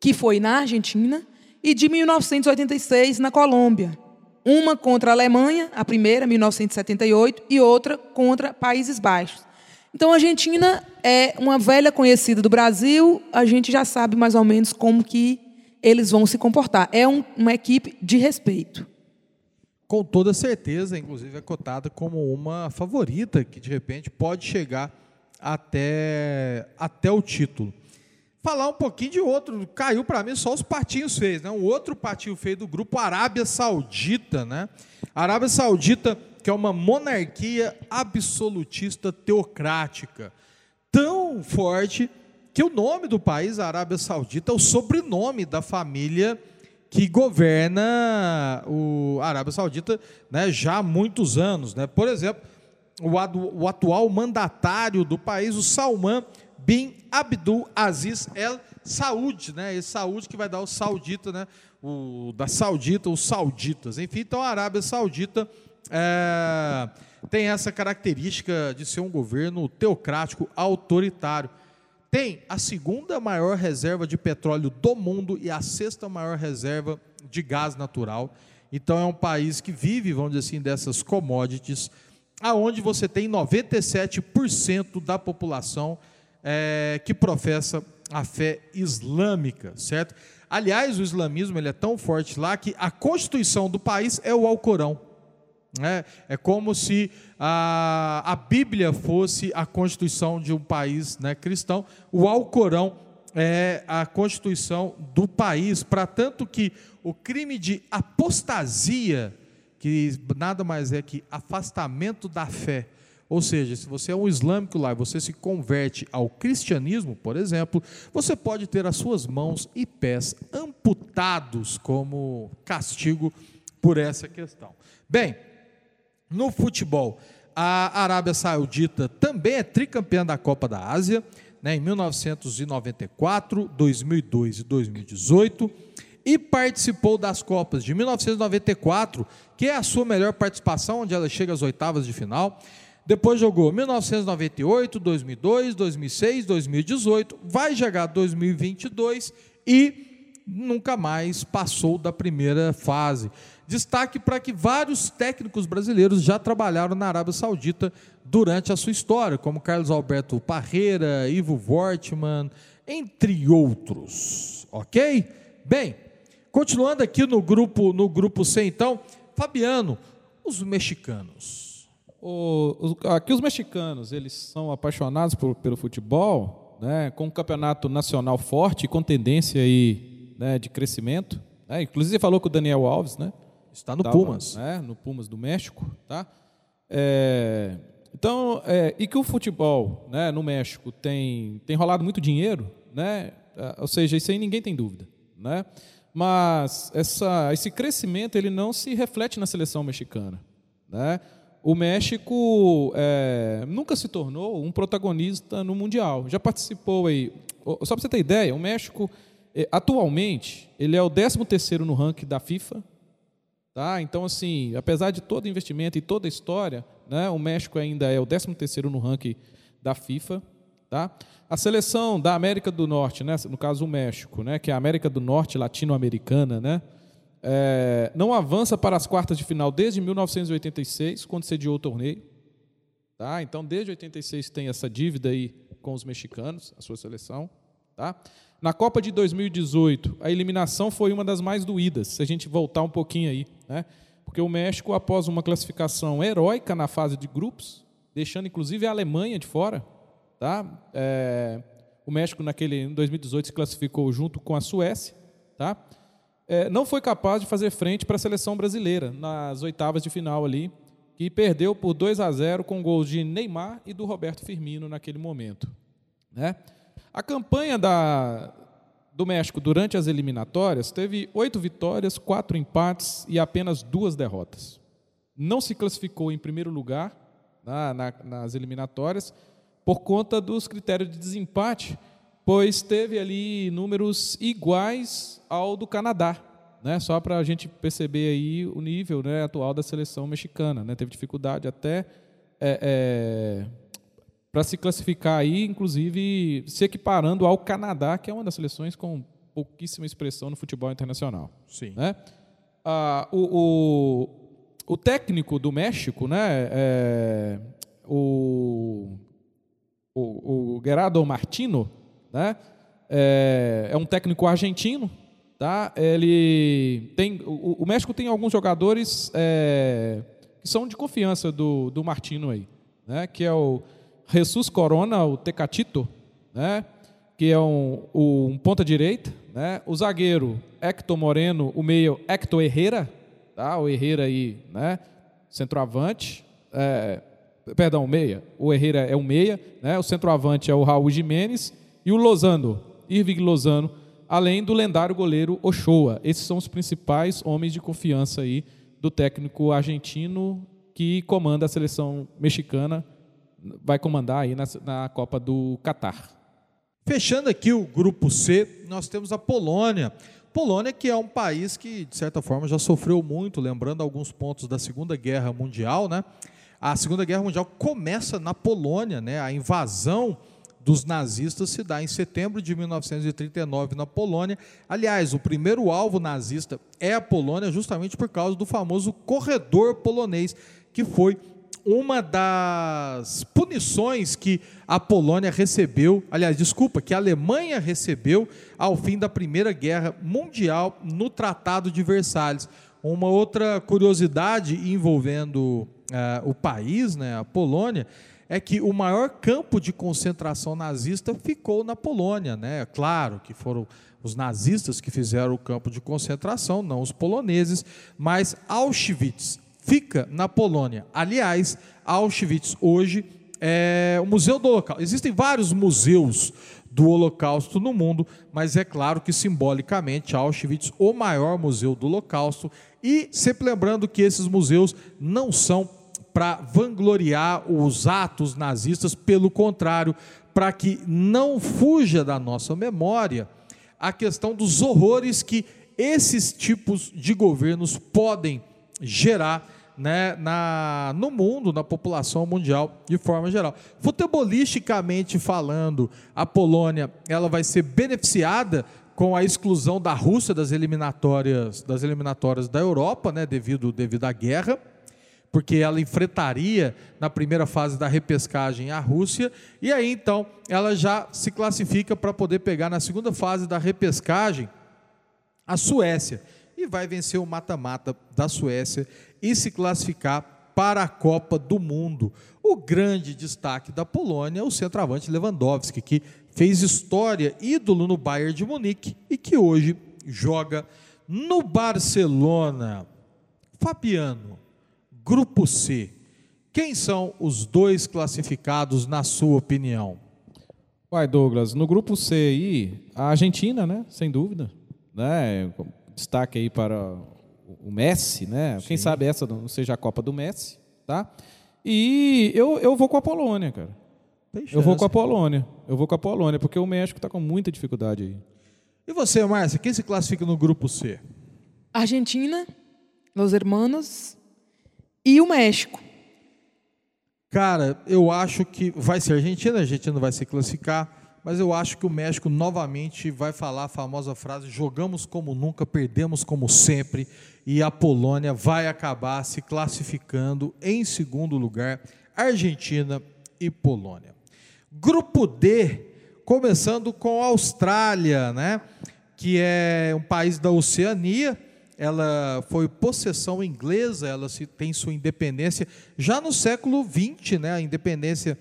que foi na Argentina, e de 1986 na Colômbia. Uma contra a Alemanha, a primeira, 1978, e outra contra Países Baixos. Então, a Argentina é uma velha conhecida do Brasil, a gente já sabe mais ou menos como que eles vão se comportar. É um- uma equipe de respeito. Com toda certeza, inclusive é cotada como uma favorita que de repente pode chegar até, até o título. Falar um pouquinho de outro, caiu para mim só os patinhos feios, né? Um outro patinho feio do grupo Arábia Saudita, né? Arábia Saudita, que é uma monarquia absolutista teocrática, tão forte que o nome do país, Arábia Saudita, é o sobrenome da família que governa o a Arábia Saudita né, já há muitos anos. Né? Por exemplo, o, o atual mandatário do país, o Salman bin Abdul Aziz El Saud, né? Esse Saud que vai dar o saudita, né? O da saudita, os sauditas. Enfim, então a Arábia Saudita é, tem essa característica de ser um governo teocrático autoritário. Tem a segunda maior reserva de petróleo do mundo e a sexta maior reserva de gás natural. Então é um país que vive, vamos dizer assim, dessas commodities, aonde você tem 97% da população é, que professa a fé islâmica, certo? Aliás, o islamismo ele é tão forte lá que a constituição do país é o Alcorão. Né? É como se a, a Bíblia fosse a constituição de um país né, cristão. O Alcorão é a constituição do país, para tanto que o crime de apostasia, que nada mais é que afastamento da fé, ou seja, se você é um islâmico lá e você se converte ao cristianismo, por exemplo, você pode ter as suas mãos e pés amputados como castigo por essa questão. Bem, no futebol, a Arábia Saudita também é tricampeã da Copa da Ásia, né, em 1994, 2002 e 2018, e participou das Copas de 1994, que é a sua melhor participação, onde ela chega às oitavas de final. Depois jogou 1998, 2002, 2006, 2018, vai jogar 2022 e nunca mais passou da primeira fase. Destaque para que vários técnicos brasileiros já trabalharam na Arábia Saudita durante a sua história, como Carlos Alberto Parreira, Ivo Wortmann, entre outros. Ok? Bem, continuando aqui no grupo, no grupo C, então, Fabiano, os mexicanos. O- os- aqui os mexicanos, eles são apaixonados por- pelo futebol, né, com um campeonato nacional forte com tendência aí, né, de crescimento. né? Inclusive você falou com o Daniel Alves, né? Está no Tava, Pumas. né, no Pumas do México, tá? É, então, é, e que o futebol, né, no México tem tem rolado muito dinheiro, né? Ah, Ou seja, isso aí ninguém tem dúvida, né? Mas essa, esse crescimento ele não se reflete na seleção mexicana, né? O México é, nunca se tornou um protagonista no mundial. Já participou aí. Só para você ter ideia, o México atualmente ele é o 13 terceiro no ranking da FIFA, Tá? Então, assim, apesar de todo investimento e toda a história, né, o México ainda é o 13º no ranking da FIFA. Tá? A seleção da América do Norte, né, no caso o México, né, que é a América do Norte latino-americana, né, é, não avança para as quartas de final desde 1986, quando sediou o torneio. Tá? Então, desde 86 tem essa dívida aí com os mexicanos, a sua seleção. Tá? Na Copa de 2018, a eliminação foi uma das mais doídas, se a gente voltar um pouquinho aí. Né? Porque o México, após uma classificação heróica na fase de grupos, deixando inclusive a Alemanha de fora, tá? É, o México, naquele, em 2018, se classificou junto com a Suécia. Tá? É, não foi capaz de fazer frente para a seleção brasileira nas oitavas de final ali, que perdeu por 2 a 0 com gols de Neymar e do Roberto Firmino naquele momento. Né? A campanha da, do México durante as eliminatórias teve oito vitórias, quatro empates e apenas duas derrotas. Não se classificou em primeiro lugar na- na- nas eliminatórias por conta dos critérios de desempate, pois teve ali números iguais ao do Canadá. Né? Só para a gente perceber aí o nível né, atual da seleção mexicana. Né? Teve dificuldade até é, é, para se classificar aí, inclusive se equiparando ao Canadá, que é uma das seleções com pouquíssima expressão no futebol internacional. Sim. Né? Ah, o, o, o técnico do México, né, é, o, o, o Gerardo Martino, né, é, é um técnico argentino, tá? Ele tem, o, o México tem alguns jogadores é, que são de confiança do, do Martino aí, né? Que é o Jesus Corona, o Tecatito, né? Que é um, um ponta direita, né? O zagueiro Hector Moreno, o meio Hector Herrera, tá? O Herrera aí, né? Centroavante, é, perdão, o meia. O Herrera é o meia, né? O centroavante é o Raul Jimenez e o Lozano, Irving Lozano, além do lendário goleiro Ochoa. Esses são os principais homens de confiança aí do técnico argentino que comanda a seleção mexicana, vai comandar aí na, na Copa do Catar. Fechando aqui o grupo C, nós temos a Polônia. Polônia, que é um país que, de certa forma, já sofreu muito, lembrando alguns pontos da Segunda Guerra Mundial, né? A Segunda Guerra Mundial começa na Polônia, né? A invasão dos nazistas se dá em setembro de 1939 na Polônia. Aliás, o primeiro alvo nazista é a Polônia, justamente por causa do famoso corredor polonês, que foi uma das punições que a Polônia recebeu, aliás, desculpa, que a Alemanha recebeu ao fim da Primeira Guerra Mundial no Tratado de Versalhes. Uma outra curiosidade envolvendo uh, o país, né, a Polônia, é que o maior campo de concentração nazista ficou na Polônia. Né? Claro que foram os nazistas que fizeram o campo de concentração, não os poloneses, mas Auschwitz fica na Polônia. Aliás, Auschwitz hoje é o Museu do Holocausto. Existem vários museus do Holocausto no mundo, mas é claro que simbolicamente Auschwitz, o maior museu do Holocausto, e sempre lembrando que esses museus não são para vangloriar os atos nazistas, pelo contrário, para que não fuja da nossa memória a questão dos horrores que esses tipos de governos podem gerar né, na, no mundo, na população mundial de forma geral. Futebolisticamente falando, a Polônia ela vai ser beneficiada com a exclusão da Rússia das eliminatórias das eliminatórias da Europa, né, devido devido à guerra, porque ela enfrentaria na primeira fase da repescagem a Rússia e aí então ela já se classifica para poder pegar na segunda fase da repescagem a Suécia e vai vencer o mata-mata da Suécia e se classificar para a Copa do Mundo. O grande destaque da Polônia é o centroavante Lewandowski, que fez história, ídolo no Bayern de Munique e que hoje joga no Barcelona. Fabiano, Grupo C. Quem são os dois classificados, na sua opinião? Vai, Douglas, no grupo C aí, a Argentina, né? Sem dúvida. Né? Destaque aí para o Messi, né? Sim. Quem sabe essa não seja a Copa do Messi, tá? E eu, eu vou com a Polônia, cara. Eu vou com a Polônia. Eu vou com a Polônia, porque o México está com muita dificuldade aí. E você, Márcia, quem se classifica no grupo C? Argentina, Los Hermanos e o México. Cara, eu acho que vai ser a Argentina, a Argentina vai se classificar mas eu acho que o México novamente vai falar a famosa frase: jogamos como nunca, perdemos como sempre, e a Polônia vai acabar se classificando em segundo lugar, Argentina e Polônia. Grupo D, começando com a Austrália, né? que é um país da Oceania, ela foi possessão inglesa, ela tem sua independência já no século XX, né? a independência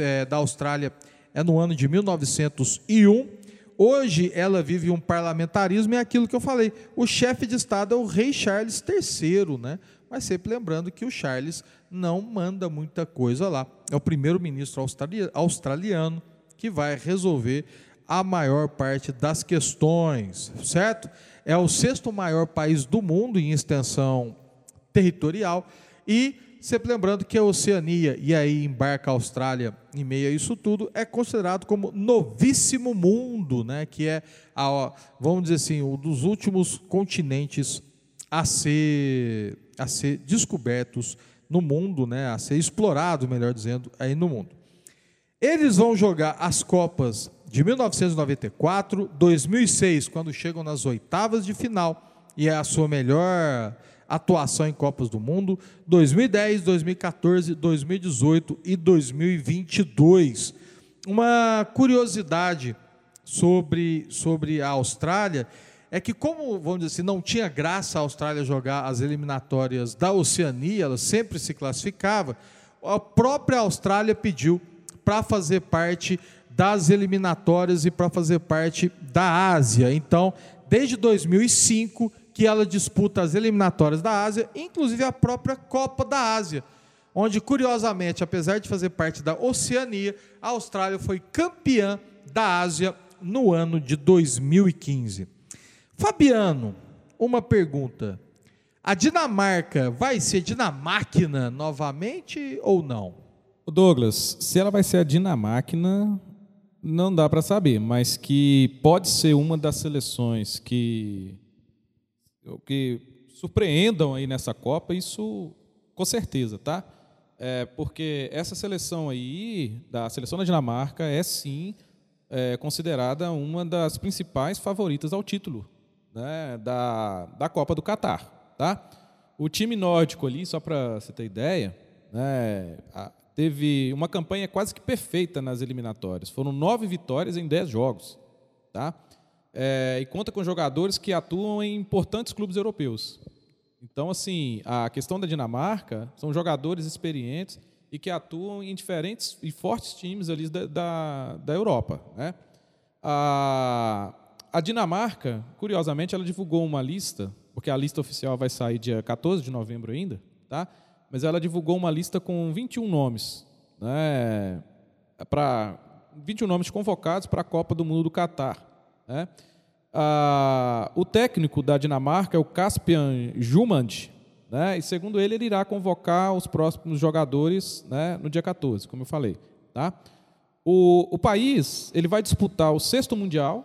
é, da Austrália é no ano de 1901. Hoje ela vive um parlamentarismo, é aquilo que eu falei. O chefe de Estado é o rei Charles III, né? Mas sempre lembrando que o Charles não manda muita coisa lá. É o primeiro-ministro australiano que vai resolver a maior parte das questões, certo? É o sexto maior país do mundo em extensão territorial e Sempre lembrando que a Oceania, e aí embarca a Austrália em meio a isso tudo, é considerado como novíssimo mundo, né? que é, a, vamos dizer assim, um dos últimos continentes a ser, a ser descobertos no mundo, né? a ser explorado, melhor dizendo, aí no mundo. Eles vão jogar as Copas de 1994, 2006, quando chegam nas oitavas de final, e é a sua melhor atuação em Copas do Mundo 2010, 2014, 2018 e 2022. Uma curiosidade sobre, sobre a Austrália é que, como, vamos dizer assim, não tinha graça a Austrália jogar as eliminatórias da Oceania, ela sempre se classificava, a própria Austrália pediu para fazer parte das eliminatórias e para fazer parte da Ásia. Então, desde 2005, que ela disputa as eliminatórias da Ásia, inclusive a própria Copa da Ásia, onde, curiosamente, apesar de fazer parte da Oceania, a Austrália foi campeã da Ásia no ano de 2015. Fabiano, uma pergunta. A Dinamarca vai ser Dinamáquina novamente ou não? Douglas, se ela vai ser a Dinamáquina, não dá para saber, mas que pode ser uma das seleções que, que surpreendam aí nessa Copa, isso com certeza, tá? É, porque essa seleção aí, da seleção da Dinamarca, é sim é, considerada uma das principais favoritas ao título né, da, da Copa do Catar. Tá? O time nórdico ali, só para você ter ideia, né, teve uma campanha quase que perfeita nas eliminatórias. Foram nove vitórias em dez jogos. Tá? É, e conta com jogadores que atuam em importantes clubes europeus. Então, assim, a questão da Dinamarca são jogadores experientes e que atuam em diferentes e fortes times ali da, da, da Europa. Né? A, a Dinamarca, curiosamente, ela divulgou uma lista, porque a lista oficial vai sair dia 14 de novembro ainda, tá? mas ela divulgou uma lista com 21 nomes, né? para 21 nomes convocados para a Copa do Mundo do Catar. Né? Ah, o técnico da Dinamarca é o Caspian Jumand, né? e segundo ele, ele irá convocar os próximos jogadores né, no dia 14, como eu falei. Tá? O, o país ele vai disputar o sexto Mundial,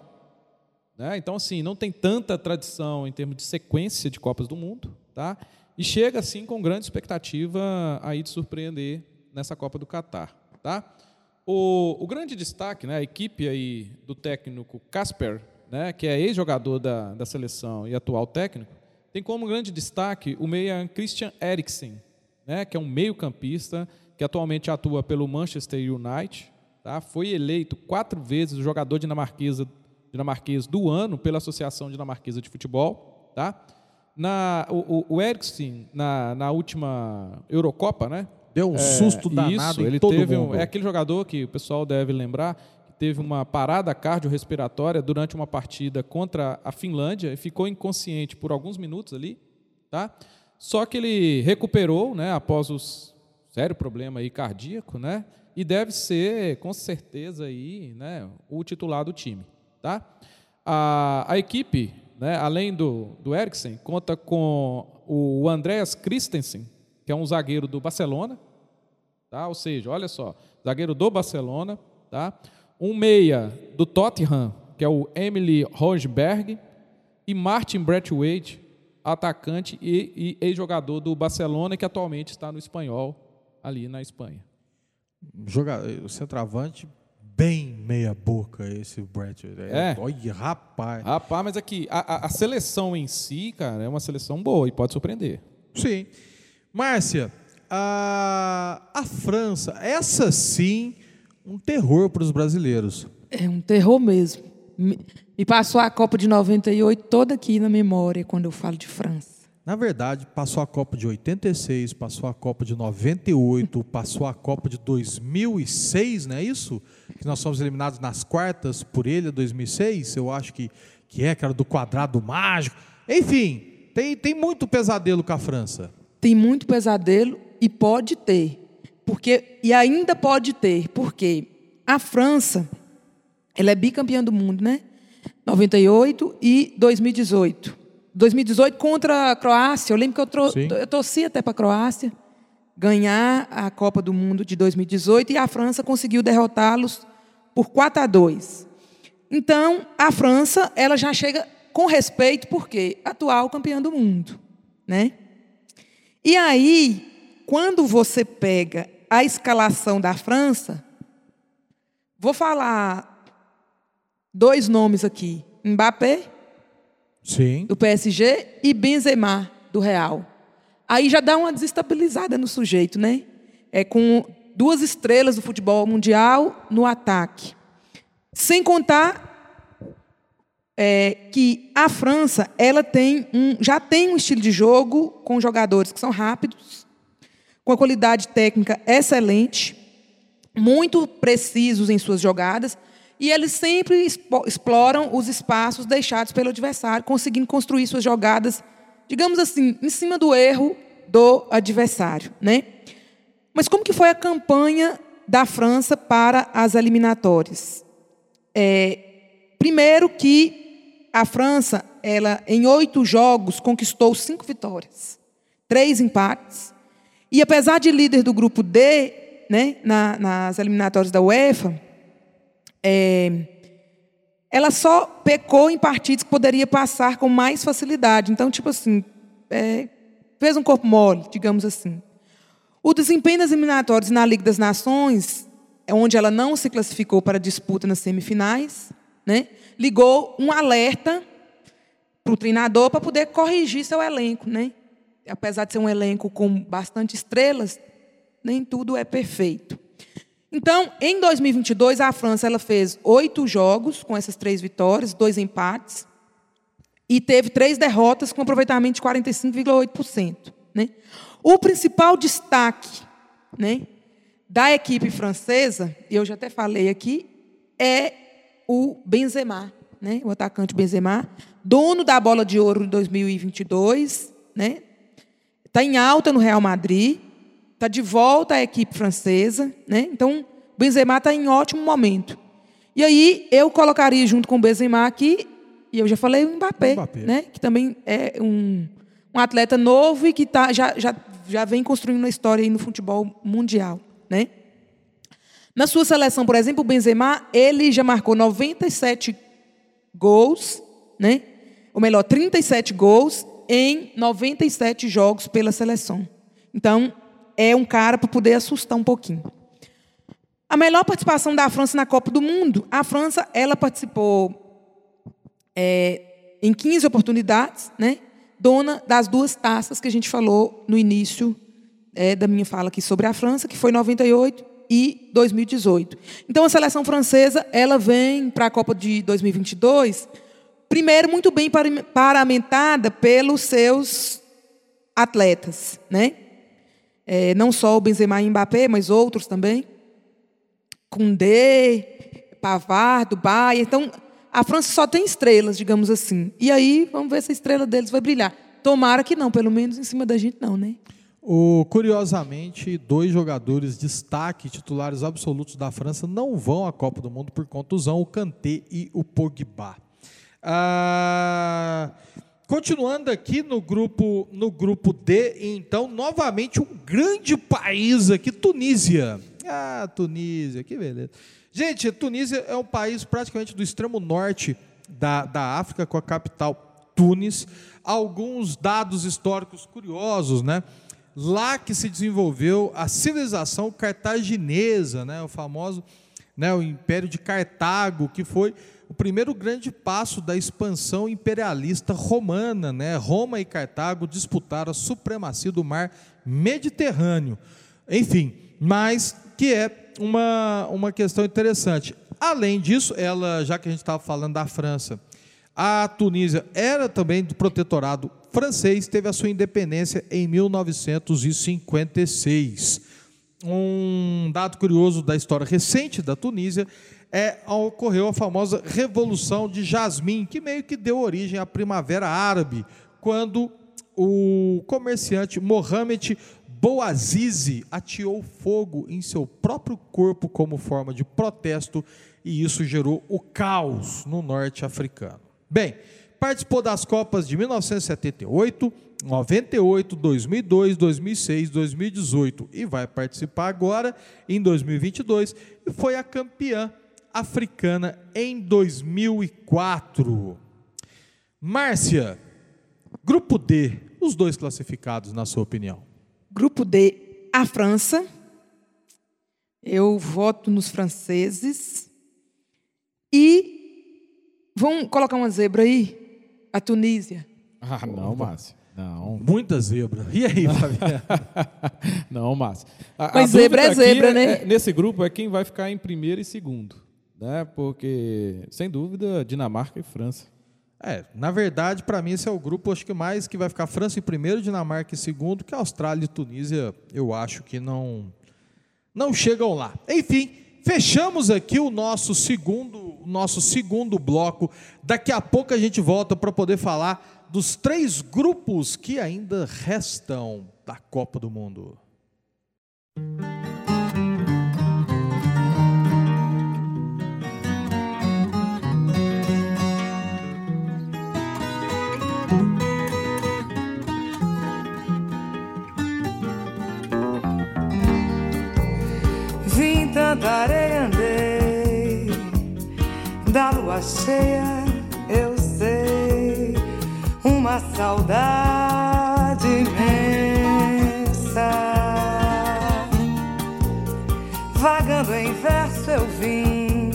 né? então assim, não tem tanta tradição em termos de sequência de Copas do Mundo, tá? e chega assim com grande expectativa aí de surpreender nessa Copa do Catar. Tá? O, o grande destaque, né, a equipe aí do técnico Casper, né, que é ex-jogador da, da seleção e atual técnico, tem como grande destaque o meia Christian Eriksen, né, que é um meio-campista que atualmente atua pelo Manchester United. Tá? Foi eleito quatro vezes o jogador dinamarquesa, dinamarquês do ano pela Associação Dinamarquesa de Futebol. Tá? Na, o, o Eriksen, na, na última Eurocopa, né? Deu um É, susto danado isso, ele teve um- é aquele jogador que o pessoal deve lembrar que teve uma parada cardiorrespiratória durante uma partida contra a Finlândia e ficou inconsciente por alguns minutos ali, tá? Só que ele recuperou, né, após o sério problema aí cardíaco, né? E deve ser com certeza aí, né, o titular do time, tá? A, a equipe, né, além do, do Eriksen, conta com o Andreas Christensen, que é um zagueiro do Barcelona, tá? Ou seja, olha só, zagueiro do Barcelona, tá? Um meia do Tottenham, que é o Emily Rosberg, e Martin Braithwaite, atacante e, e ex-jogador do Barcelona, que atualmente está no Espanhol, ali na Espanha. Joga, o centroavante bem meia boca esse Brett. É. Olha, rapaz. Rapaz, mas aqui, a, a- a seleção em si, cara, é uma seleção boa e pode surpreender. Sim. Márcia, a, a França, essa sim, um terror para os brasileiros. É um terror mesmo. Me, passou a Copa de 98 toda aqui na memória quando eu falo de França. Na verdade, passou a Copa de 86, passou a Copa de 98, passou a Copa de 2006, não é isso? Que nós fomos eliminados nas quartas por ele, em 2006, eu acho que, que é, que era do quadrado mágico. Enfim, tem, tem muito pesadelo com a França. Tem muito pesadelo e pode ter. Porque e ainda pode ter, porque a França, ela é bicampeã do mundo, né? 98 e 2018. 2018 contra a Croácia. Eu lembro que eu, tro Sim. eu torci até para a Croácia ganhar a Copa do Mundo de 2018 e a França conseguiu derrotá-los por 4 a 2. Então, a França, ela já chega com respeito porque atual campeã do mundo, né? E aí, quando você pega a escalação da França, vou falar dois nomes aqui: Mbappé, Sim. do PSG, e Benzema, do Real. Aí já dá uma desestabilizada no sujeito, né? É com duas estrelas do futebol mundial no ataque. Sem contar é, que a França ela tem um, já tem um estilo de jogo com jogadores que são rápidos, com a qualidade técnica excelente, muito precisos em suas jogadas, e eles sempre exploram os espaços deixados pelo adversário, conseguindo construir suas jogadas, digamos assim, em cima do erro do adversário, né? Mas como que foi a campanha da França para as eliminatórias? É, primeiro que a França, ela em oito jogos conquistou cinco vitórias, três empates. E apesar de líder do grupo D, né, na, nas eliminatórias da UEFA, é, ela só pecou em partidos que poderia passar com mais facilidade. Então, tipo assim, é, fez um corpo mole, digamos assim. O desempenho das eliminatórias na Liga das Nações, é onde ela não se classificou para disputa nas semifinais, né, ligou um alerta para o treinador para poder corrigir seu elenco. Né? Apesar de ser um elenco com bastante estrelas, nem tudo é perfeito. Então, em 2022, a França ela fez oito jogos com essas três vitórias, dois empates, e teve três derrotas com aproveitamento de 45,8%. Né? O principal destaque né, da equipe francesa, eu já até falei aqui, é o Benzema, né, o atacante Benzema, dono da bola de ouro de 2022, né, está em alta no Real Madrid, está de volta à equipe francesa, né? Então, o Benzema está em ótimo momento. E aí eu colocaria junto com o Benzema aqui, e eu já falei o Mbappé, Mbappé. né? Que também é um, um atleta novo e que tá, já, já, já vem construindo uma história aí no futebol mundial, né? Na sua seleção, por exemplo, o Benzema, ele já marcou 97 gols, né? Ou melhor, 37 gols em 97 jogos pela seleção. Então, é um cara para poder assustar um pouquinho. A melhor participação da França na Copa do Mundo, a França ela participou é, em 15 oportunidades, né? dona das duas taças que a gente falou no início é, da minha fala aqui sobre a França, que foi 98 e 2018. Então a seleção francesa ela vem para a Copa de 2022, primeiro muito bem paramentada pelos seus atletas, né? É, não só o Benzema e Mbappé, mas outros também. Koundé, Pavard, Dubai. Então, a França só tem estrelas, digamos assim. E aí, vamos ver se a estrela deles vai brilhar. Tomara que não, pelo menos em cima da gente não, né? O, curiosamente, dois jogadores destaque, titulares absolutos da França, não vão à Copa do Mundo por contusão, o Kanté e o Pogba. Ah, continuando aqui no grupo, no grupo D, então, novamente um grande país aqui, Tunísia. Ah, Tunísia, que beleza. Gente, Tunísia é um país praticamente do extremo norte da, da África, com a capital Tunis. Alguns dados históricos curiosos, né? Lá que se desenvolveu a civilização cartaginesa, né? O famoso, né? O Império de Cartago, que foi o primeiro grande passo da expansão imperialista romana, né? Roma e Cartago disputaram a supremacia do mar Mediterrâneo. Enfim, mas que é uma, uma questão interessante. Além disso, ela, já que a gente estava falando da França, a Tunísia era também do protetorado francês, teve a sua independência em 1956. Um dado curioso da história recente da Tunísia é ocorreu a famosa Revolução de Jasmim, que meio que deu origem à Primavera Árabe, quando o comerciante Mohamed Bouazizi ateou fogo em seu próprio corpo como forma de protesto e isso gerou o caos no norte africano. Bem, participou das Copas de 1978, 98, 2002, 2006, 2018 e vai participar agora em 2022 e foi a campeã africana em 2004. Márcia, grupo D, os dois classificados na sua opinião? Grupo D, a França. Eu voto nos franceses. E vamos colocar uma zebra aí? A Tunísia. Ah, não, Márcio. Não. Muita zebra. E aí, Fabiano? Não, Márcio. A- Mas a zebra é zebra, né? nesse grupo é quem vai ficar em primeiro e segundo. Né? Porque, sem dúvida, Dinamarca e França. É, na verdade, para mim esse é o grupo, acho que mais que vai ficar França em primeiro, Dinamarca em segundo, que a Austrália e Tunísia, eu acho que não não chegam lá. Enfim, fechamos aqui o nosso segundo, o nosso segundo bloco. Daqui a pouco a gente volta para poder falar dos três grupos que ainda restam da Copa do Mundo. Andarei, andei da lua cheia, eu sei uma saudade imensa. Vagando em verso eu vim,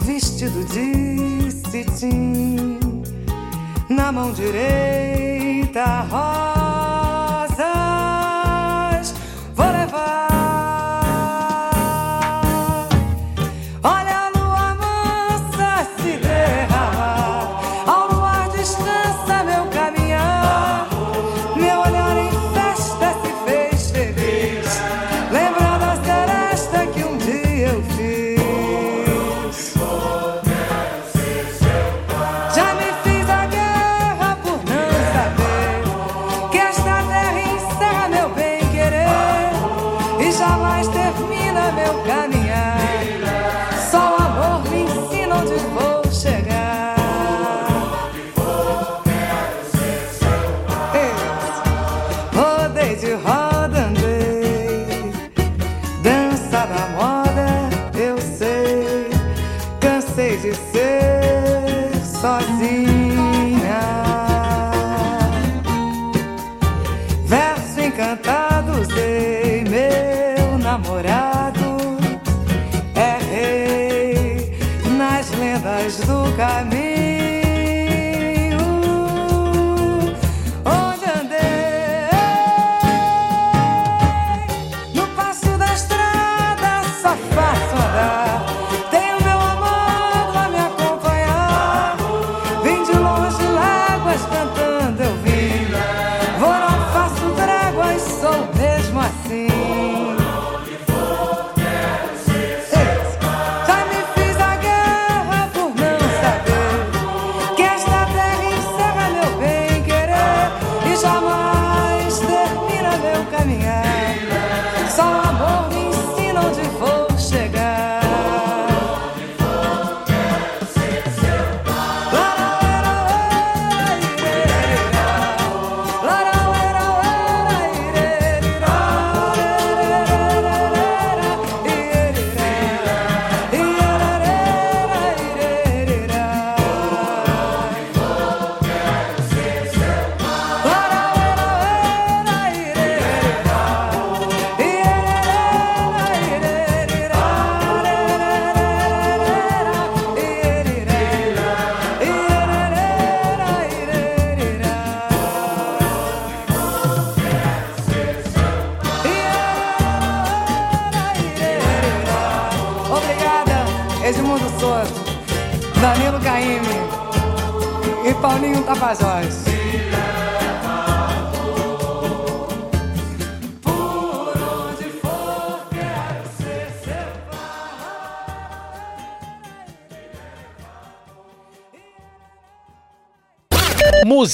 vestido de cetim, na mão direita rosas.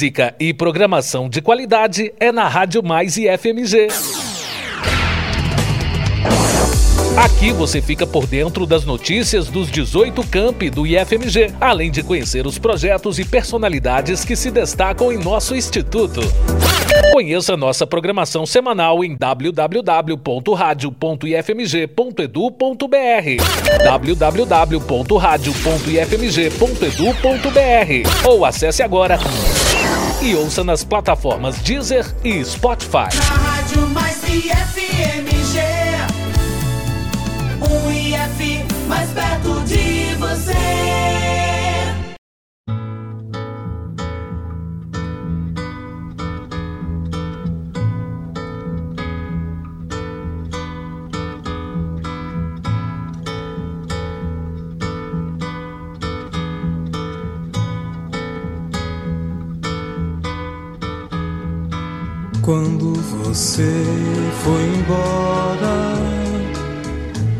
Música e programação de qualidade é na Rádio Mais e FMG. Aqui você fica por dentro das notícias dos 18 campi do IFMG, além de conhecer os projetos e personalidades que se destacam em nosso instituto. Conheça nossa programação semanal em www.radio.ifmg.edu.br www.radio.ifmg.edu.br ou acesse agora e ouça nas plataformas Deezer e Spotify. Na Rádio Mais IFMG. Quando você foi embora,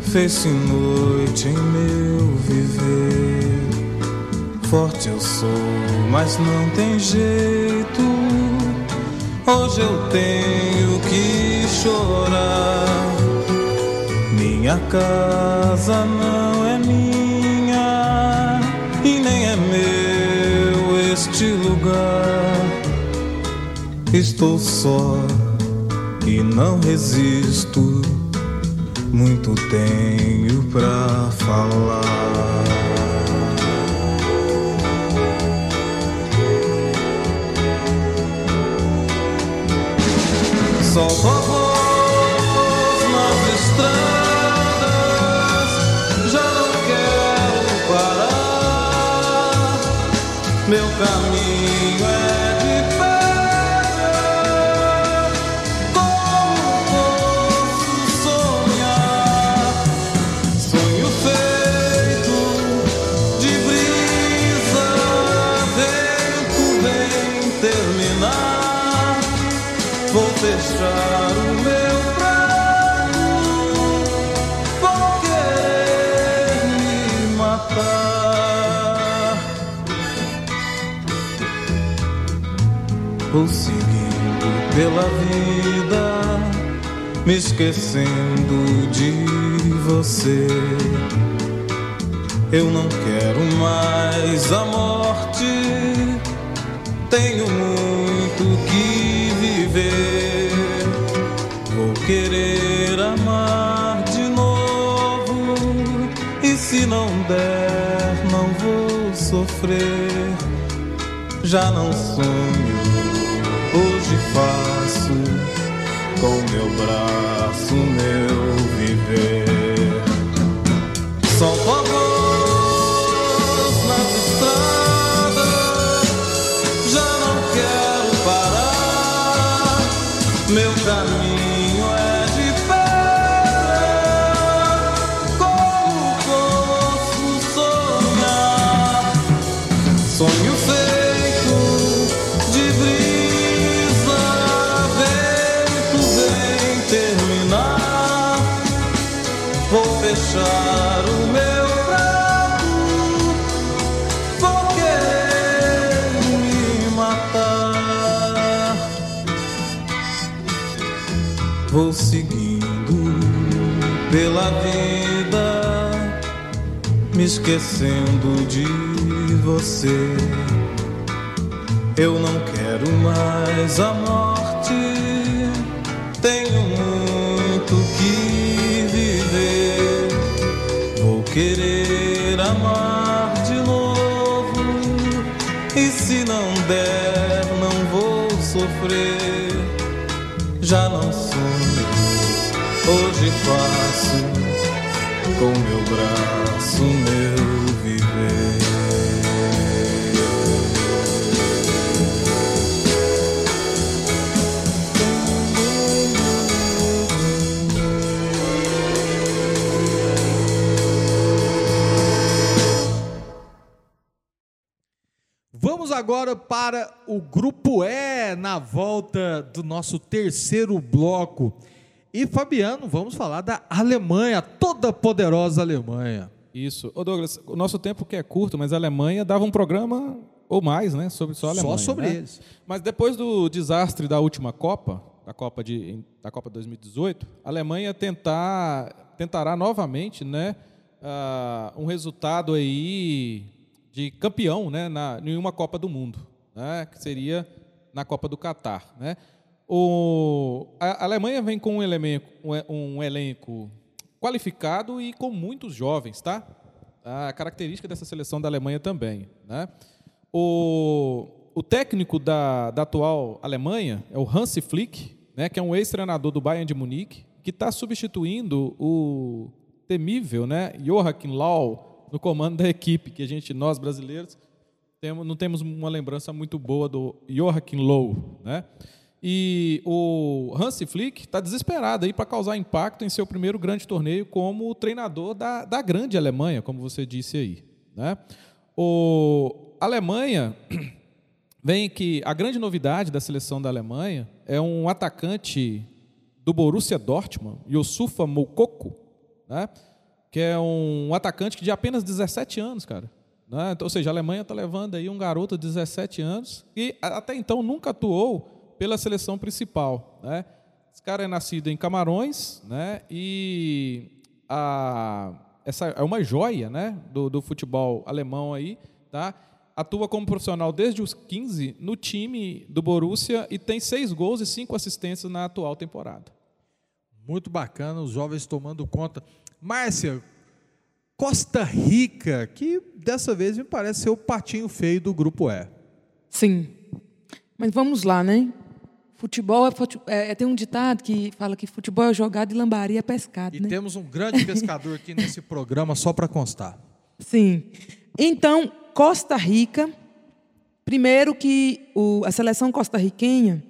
fez-se noite em meu viver. Forte eu sou, mas não tem jeito. Hoje eu tenho que chorar. Minha casa não Estou só e não resisto. muito tenho pra falar. A Vou seguindo pela vida, me esquecendo de você. Eu não quero mais a morte, tenho muito que viver. Vou querer amar de novo, e se não der, não vou sofrer. Já não sonho, com meu braço meu viver. Solto esquecendo de você. Eu não quero mais a morte, tenho muito que viver. Vou querer amar de novo, e se não der, não vou sofrer. Já não sonho, hoje faço com meu braço meu viver. Vamos agora para o grupo E na volta do nosso terceiro bloco. E Fabiano, vamos falar da Alemanha, toda poderosa Alemanha. Isso. Ô Douglas, o nosso tempo que é curto, mas a Alemanha dava um programa ou mais, né, sobre só a Só Alemanha. sobre né? eles. Mas depois do desastre da última Copa, da Copa de da Copa 2018, a Alemanha tentar tentará novamente, né, ah, um resultado aí de campeão, né, na em uma Copa do Mundo, né, que seria na Copa do Catar, né? O, a Alemanha vem com um elenco, um elenco qualificado e com muitos jovens, tá? A característica dessa seleção da Alemanha também, né? O, o técnico da, da atual Alemanha é o Hansi Flick, né, que é um ex-treinador do Bayern de Munique, que está substituindo o temível né, Joachim Löw no comando da equipe, que a gente, nós brasileiros, temos, não temos uma lembrança muito boa do Joachim Löw, né? E o Hansi Flick está desesperado aí para causar impacto em seu primeiro grande torneio como treinador da, da grande Alemanha, como você disse aí, né? O a Alemanha vem que a grande novidade da seleção da Alemanha é um atacante do Borussia Dortmund, Yosufa Moukoko, né? que é um atacante de apenas 17 anos, cara. Né? Então, ou seja, a Alemanha está levando aí um garoto de 17 anos e até então nunca atuou pela seleção principal. Né? Esse cara é nascido em Camarões né? e a, essa é uma joia né? do, do futebol alemão aí. Tá? Atua como profissional desde os 15 no time do Borussia e tem seis gols e cinco assistências na atual temporada. Muito bacana, os jovens tomando conta. Márcia, Costa Rica, que dessa vez me parece ser o patinho feio do grupo E. Sim. Mas vamos lá, né? Futebol é, fute- é- tem um ditado que fala que futebol é jogado e lambaria é pescado, E né? temos um grande pescador aqui nesse programa, só para constar. Sim. Então, Costa Rica, primeiro que o- a seleção costarriquenha,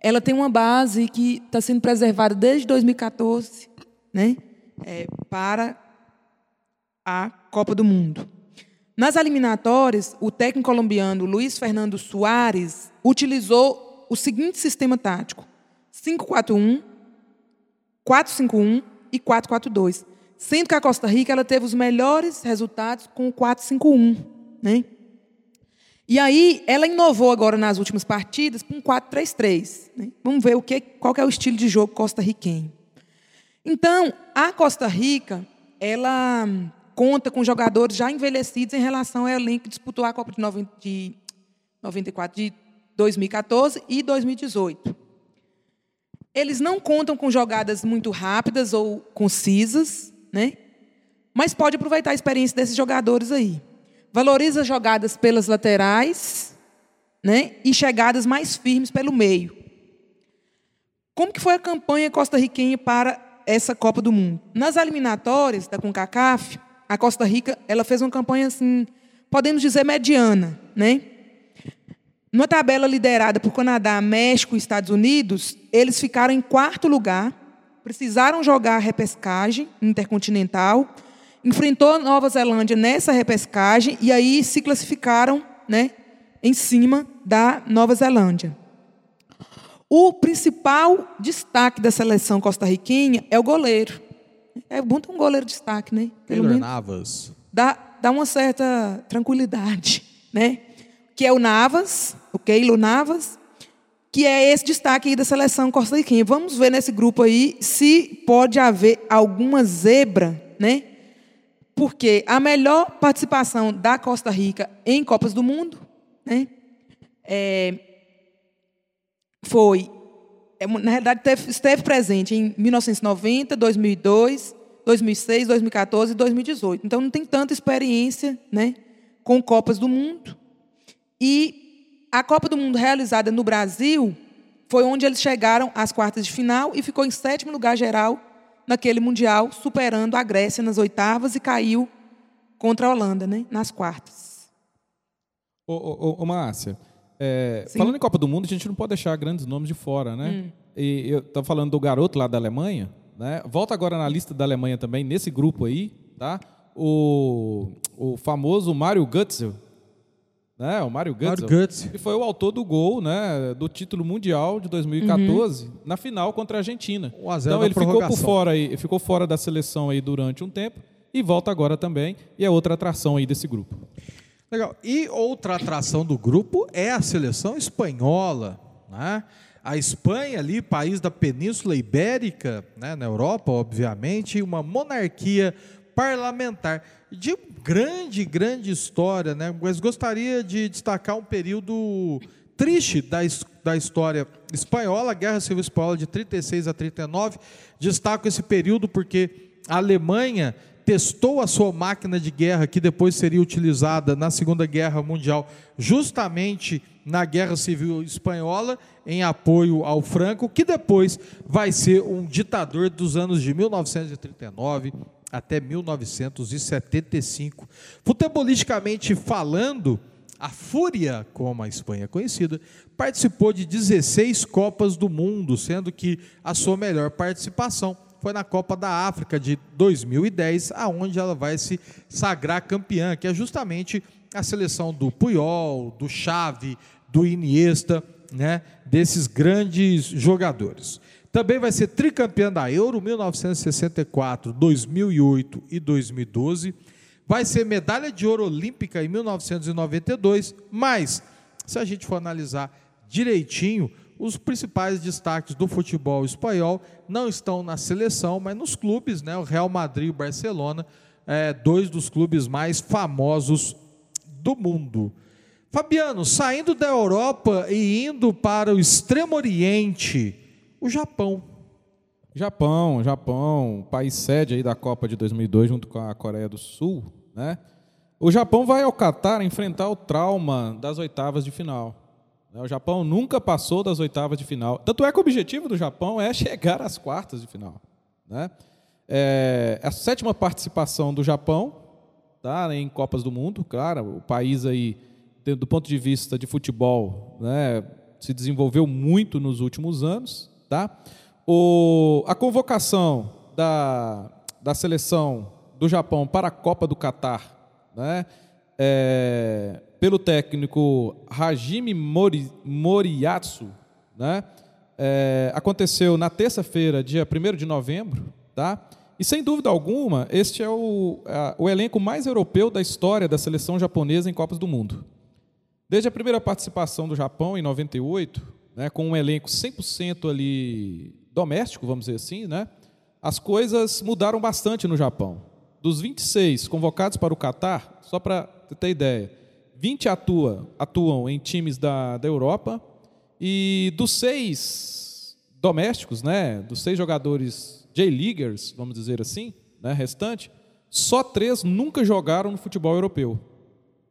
ela tem uma base que está sendo preservada desde 2014, né? É, para a Copa do Mundo. Nas eliminatórias, o técnico colombiano Luiz Fernando Soares utilizou o seguinte sistema tático: 5-4-1, 4-5-1 e 4-4-2. Sendo que a Costa Rica ela teve os melhores resultados com o 4-5-1. Né? E aí, ela inovou agora nas últimas partidas com 4-3-3. Né? Vamos ver o que, qual que é o estilo de jogo costarriquenho. Então, a Costa Rica, ela conta com jogadores já envelhecidos em relação ao elenco que disputou a Copa de, 90 de 94, de 2014 e 2018. Eles não contam com jogadas muito rápidas ou concisas, né? mas pode aproveitar a experiência desses jogadores aí. Valoriza jogadas pelas laterais né? e chegadas mais firmes pelo meio. Como que foi a campanha costarriquenha para essa Copa do Mundo? Nas eliminatórias da CONCACAF, a Costa Rica ela fez uma campanha assim, podemos dizer mediana, né? Numa tabela liderada por Canadá, México e Estados Unidos, eles ficaram em quarto lugar, precisaram jogar a repescagem intercontinental, enfrentou a Nova Zelândia nessa repescagem e aí se classificaram, né, em cima da Nova Zelândia. O principal destaque da seleção costarriquenha é o goleiro. É bom ter um goleiro de destaque, né? Pelo menos Navas. dá, dá uma certa tranquilidade, né? Que é o Navas, o Keilo Navas, que é esse destaque aí da seleção costarriquenha. Vamos ver nesse grupo aí se pode haver alguma zebra, né? Porque a melhor participação da Costa Rica em Copas do Mundo, né? É, foi, é, na realidade, teve- esteve presente em 1990, 2002, 2006, 2014 e 2018. Então, não tem tanta experiência né, com Copas do Mundo. E a Copa do Mundo realizada no Brasil foi onde eles chegaram às quartas de final e ficou em sétimo lugar geral naquele Mundial, superando a Grécia nas oitavas e caiu contra a Holanda né, nas quartas. Ô, ô, ô, Márcia, é, falando em Copa do Mundo, a gente não pode deixar grandes nomes de fora, né? E eu estava falando do garoto lá da Alemanha, né? Volta agora na lista da Alemanha também, nesse grupo aí, tá? O, o famoso Mário Götze, né? O Mário Götze, Mário Götze. que foi o autor do gol, né? Do título mundial de 2014 na final contra a Argentina. 1 a 0 Então ele ficou por fora aí, ficou fora da seleção aí durante um tempo e volta agora também e é outra atração aí desse grupo. Legal. E outra atração do grupo é a seleção espanhola. Né? A Espanha, ali, país da Península Ibérica, né, na Europa, obviamente, uma monarquia parlamentar de grande, grande história, né? Mas gostaria de destacar um período triste da, da história espanhola, a Guerra Civil Espanhola de 36 a 39. Destaco esse período porque a Alemanha testou a sua máquina de guerra, que depois seria utilizada na Segunda Guerra Mundial, justamente na Guerra Civil Espanhola, em apoio ao Franco, que depois vai ser um ditador dos anos de 1939 até 1975. Futebolisticamente falando, a Fúria, como a Espanha é conhecida, participou de 16 Copas do Mundo, sendo que a sua melhor participação foi na Copa da África de 2010, aonde ela vai se sagrar campeã, que é justamente a seleção do Puyol, do Xavi, do Iniesta, né, desses grandes jogadores. Também vai ser tricampeã da Euro 1964, 2008 e 2012. Vai ser medalha de ouro olímpica em 1992, mas se a gente for analisar direitinho, os principais destaques do futebol espanhol não estão na seleção, mas nos clubes, né? O Real Madrid e o Barcelona, é, dois dos clubes mais famosos do mundo. Fabiano, saindo da Europa e indo para o Extremo Oriente, o Japão. Japão, Japão, país sede aí da Copa de 2002 junto com a Coreia do Sul, né? O Japão vai ao Catar enfrentar o trauma das oitavas de final. né? O Japão nunca passou das oitavas de final. Tanto é que o objetivo do Japão é chegar às quartas de final. Né? É a sétima participação do Japão tá, em Copas do Mundo. Claro, o país aí, do ponto de vista de futebol, né, se desenvolveu muito nos últimos anos. Tá? O, a convocação da, da seleção do Japão para a Copa do Catar, né, é, pelo técnico Hajime Mori, Moriyasu, né, é, aconteceu na terça-feira, dia 1 de novembro, tá? E sem dúvida alguma, este é o, a- o elenco mais europeu da história da seleção japonesa em Copas do Mundo. Desde a primeira participação do Japão, em 98, né, com um elenco 100% ali doméstico, vamos dizer assim, né, as coisas mudaram bastante no Japão. Dos 26 convocados para o Catar, só para ter ideia, 20 atua, atuam em times da, da Europa e dos seis domésticos, né, dos seis jogadores J-Leaguers, vamos dizer assim, né, restante, só três nunca jogaram no futebol europeu.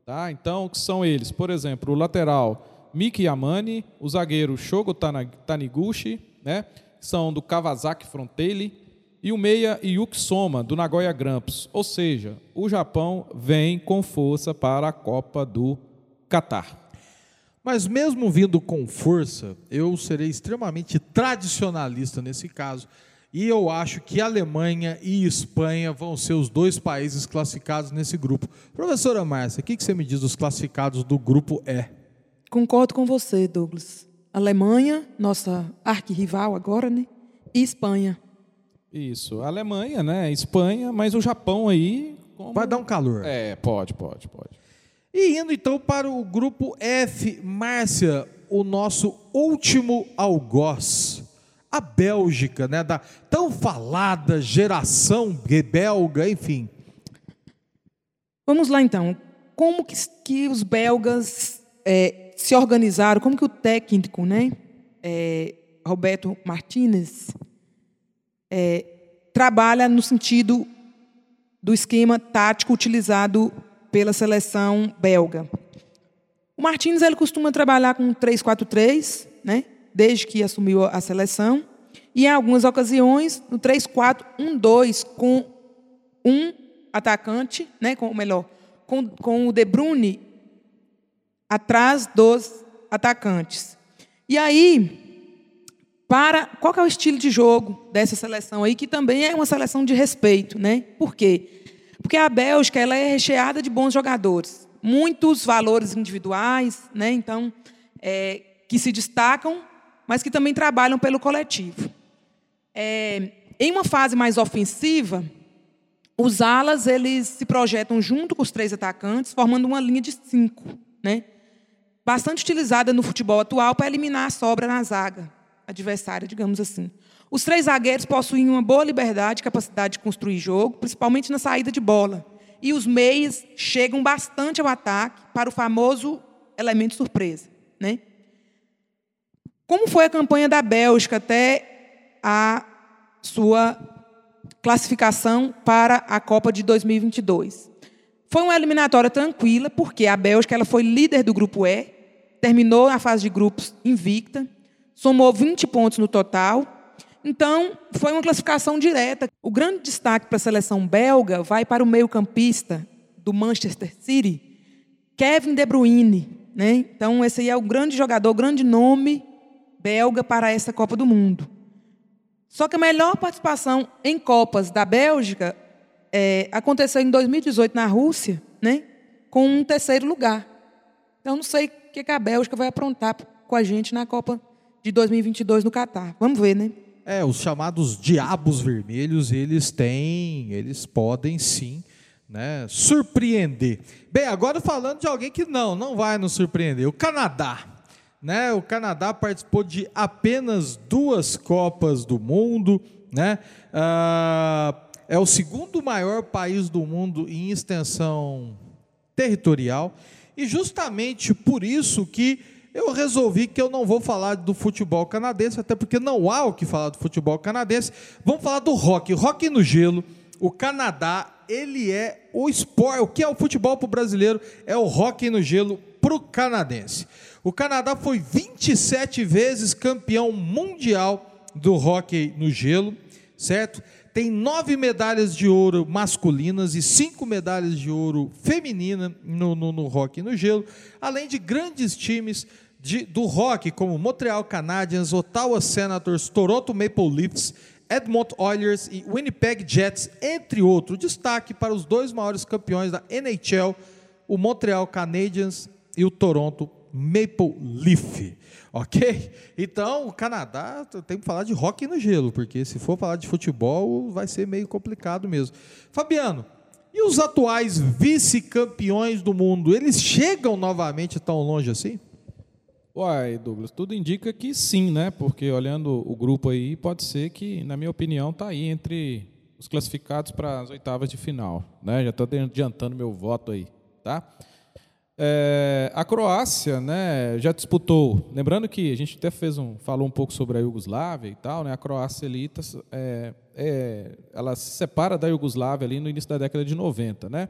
Tá? Então, que são eles? Por exemplo, o lateral Miki Yamane, o zagueiro Shogo Taniguchi, né? são do Kawasaki Frontale, e o meia Yuki Soma, do Nagoya Grampus. Ou seja, o Japão vem com força para a Copa do Catar. Mas mesmo vindo com força, eu serei extremamente tradicionalista nesse caso. E eu acho que Alemanha e Espanha vão ser os dois países classificados nesse grupo. Professora Márcia, o que que você me diz dos classificados do grupo E? Concordo com você, Douglas. Alemanha, nossa arquirrival agora, né? E Espanha. Isso, Alemanha, né? Espanha, mas o Japão aí. como- Vai dar um calor. É, pode, pode, pode. E indo então para o grupo F, Márcia, o nosso último algoz. A Bélgica, né, da tão falada geração belga, enfim. Vamos lá então. Como que, que os belgas é, se organizaram? Como que o técnico, né, é, Roberto Martinez, é, trabalha no sentido do esquema tático utilizado pela seleção belga? O Martins ele costuma trabalhar com 3-4-3, né? desde que assumiu a seleção, e em algumas ocasiões no 3-4-1-2, com um atacante, né? com, melhor, com, com o De Bruyne atrás dos atacantes. E aí, para qual é o estilo de jogo dessa seleção aí, que também é uma seleção de respeito, né? Por quê? Porque a Bélgica ela é recheada de bons jogadores, muitos valores individuais, né? Então, é, que se destacam, mas que também trabalham pelo coletivo. É, em uma fase mais ofensiva, os alas eles se projetam junto com os três atacantes, formando uma linha de cinco, né? Bastante utilizada no futebol atual para eliminar a sobra na zaga adversária, digamos assim. Os três zagueiros possuem uma boa liberdade capacidade de construir jogo, principalmente na saída de bola. E os meias chegam bastante ao ataque para o famoso elemento surpresa, né? Como foi a campanha da Bélgica até a sua classificação para a Copa de 2022? Foi uma eliminatória tranquila, porque a Bélgica ela foi líder do grupo E, terminou a fase de grupos invicta, somou 20 pontos no total. Então, foi uma classificação direta. O grande destaque para a seleção belga vai para o meio-campista do Manchester City, Kevin De Bruyne. Né? Então, esse aí é o grande jogador, o grande nome belga para essa Copa do Mundo. Só que a melhor participação em Copas da Bélgica é, aconteceu em 2018 na Rússia, né, com um terceiro lugar. Então, não sei o que a Bélgica vai aprontar com a gente na Copa de 2022 no Catar. Vamos ver, né? É, os chamados diabos vermelhos, eles têm, eles podem sim, né, surpreender. Bem, agora falando de alguém que não, não vai nos surpreender, o Canadá. Né, o Canadá participou de apenas duas Copas do Mundo, né? Ah, é o segundo maior país do mundo em extensão territorial e justamente por isso que eu resolvi que eu não vou falar do futebol canadense, até porque não há o que falar do futebol canadense. Vamos falar do rock. Rock no gelo. O Canadá, ele é o esporte. O que é o futebol para o brasileiro? É o rock no gelo para o canadense. O Canadá foi 27 vezes campeão mundial do hockey no gelo, certo? Tem nove medalhas de ouro masculinas e cinco medalhas de ouro feminina no, no, no hockey no gelo, além de grandes times de, do hockey, como Montreal Canadiens, Ottawa Senators, Toronto Maple Leafs, Edmonton Oilers e Winnipeg Jets, entre outros. Destaque para os dois maiores campeões da NHL, o Montreal Canadiens e o Toronto Maple Leaf. Ok? Então, o Canadá tem que falar de hockey no gelo, porque se for falar de futebol, vai ser meio complicado mesmo. Fabiano, e os atuais vice-campeões do mundo, eles chegam novamente tão longe assim? Uai, Douglas, tudo indica que sim, né? Porque olhando o grupo aí, pode ser que, na minha opinião, está aí entre os classificados para as oitavas de final. Né? Já estou adiantando meu voto aí, tá? É, a Croácia, né, já disputou. Lembrando que a gente até fez um, falou um pouco sobre a Iugoslávia e tal, né? A Croácia ali, tá, é, é, ela se separa da Iugoslávia ali no início da década de 90, né?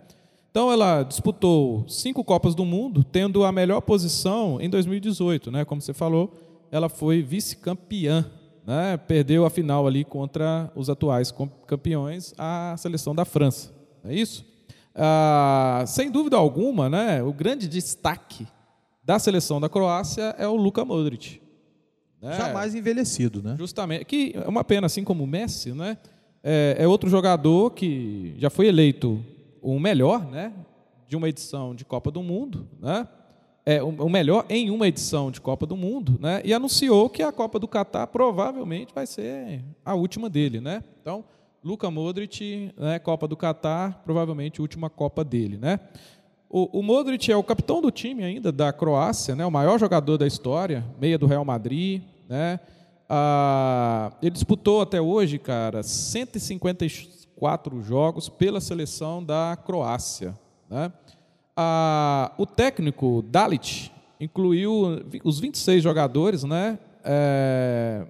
Então ela disputou cinco Copas do Mundo, tendo a melhor posição em 2018, né? Como você falou, ela foi vice-campeã, né? Perdeu a final ali contra os atuais campeões, a seleção da França. É isso? Ah, sem dúvida alguma, né, o grande destaque da seleção da Croácia é o Luka Modric. Né? Jamais envelhecido, né? Justamente. Que é uma pena, assim como o Messi, né? É, é, outro jogador que já foi eleito o melhor, né? De uma edição de Copa do Mundo, né? É, o melhor em uma edição de Copa do Mundo, né? E anunciou que a Copa do Catar provavelmente vai ser a última dele, né? Então, Luka Modric, né, Copa do Catar, provavelmente a última Copa dele, né? O, o, Modric é o capitão do time ainda da Croácia, né, o maior jogador da história, meia do Real Madrid, né? Ah, ele disputou até hoje, cara, 154 jogos pela seleção da Croácia, né? Ah, o técnico Dalit incluiu os 26 jogadores, né? É,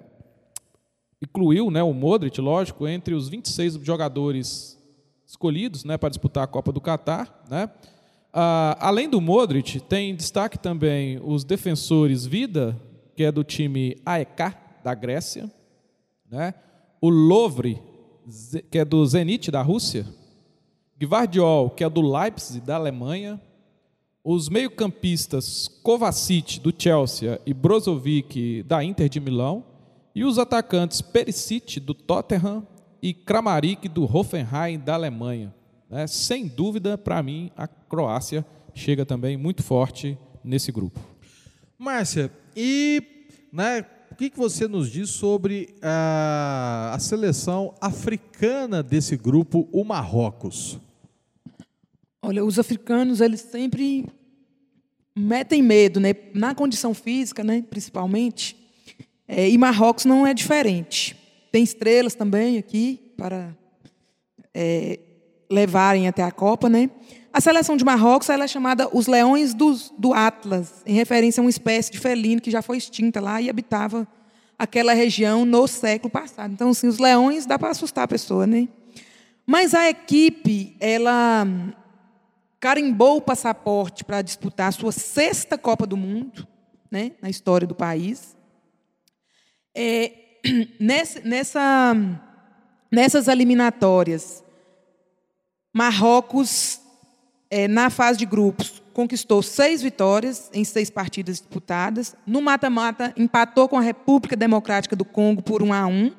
incluiu né, o Modric, lógico, entre os 26 jogadores escolhidos né, para disputar a Copa do Catar. Né? Ah, além do Modric, tem destaque também os defensores Vida, que é do time AEK, da Grécia, né? o Lovre, que é do Zenit, da Rússia, Gvardiol, que é do Leipzig, da Alemanha, os meio-campistas Kovacic, do Chelsea, e Brozovic, da Inter de Milão, e os atacantes Perisic, do Tottenham, e Kramaric, do Hoffenheim, da Alemanha. Né? Sem dúvida, para mim, a Croácia chega também muito forte nesse grupo. Márcia, e né, o que, que você nos diz sobre a, a seleção africana desse grupo, o Marrocos? Olha, os africanos, eles sempre metem medo, né? Na condição física, né, principalmente. É, e Marrocos não é diferente. Tem estrelas também aqui para é, levarem até a Copa, né? A seleção de Marrocos ela é chamada os Leões dos, do Atlas, em referência a uma espécie de felino que já foi extinta lá e habitava aquela região no século passado. Então, assim, os leões dá para assustar a pessoa, né? Mas a equipe, ela carimbou o passaporte para disputar a sua sexta Copa do Mundo, né, na história do país. É, nessa, nessa, nessas eliminatórias, Marrocos, é, na fase de grupos, conquistou seis vitórias em seis partidas disputadas. No mata-mata, empatou com a República Democrática do Congo por 1 a 1.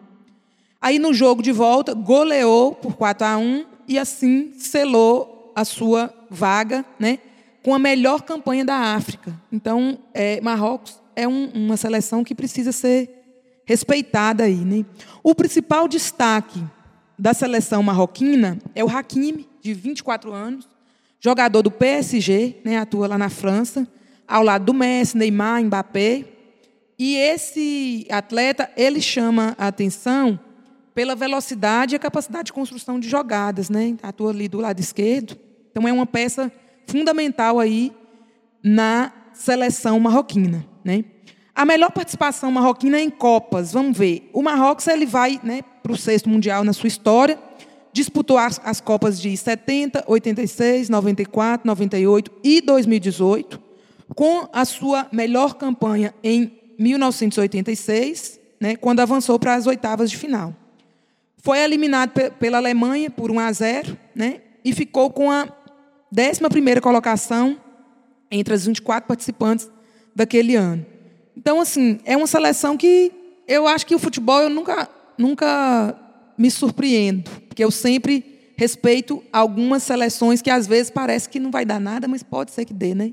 Aí, no jogo de volta, goleou por 4 a 1 e assim selou a sua vaga né, com a melhor campanha da África. Então, é, Marrocos é um, uma seleção que precisa ser respeitada aí. Né? O principal destaque da seleção marroquina é o Hakimi, de 24 anos, jogador do PSG, né, atua lá na França, ao lado do Messi, Neymar, Mbappé. E esse atleta, ele chama a atenção pela velocidade e a capacidade de construção de jogadas, né? Atua ali do lado esquerdo. Então é uma peça fundamental aí na seleção marroquina, né? A melhor participação marroquina é em Copas, vamos ver. O Marrocos ele vai né, para o sexto mundial na sua história, disputou as, as Copas de 70, 86, 94, 98 e 2018, com a sua melhor campanha em 1986, né, quando avançou para as oitavas de final. Foi eliminado pe- pela Alemanha por 1 a 0, né, e ficou com a 11ª colocação entre as 24 participantes daquele ano. Então, assim, é uma seleção que eu acho que o futebol eu nunca, nunca me surpreendo, porque eu sempre respeito algumas seleções que às vezes parece que não vai dar nada, mas pode ser que dê, né?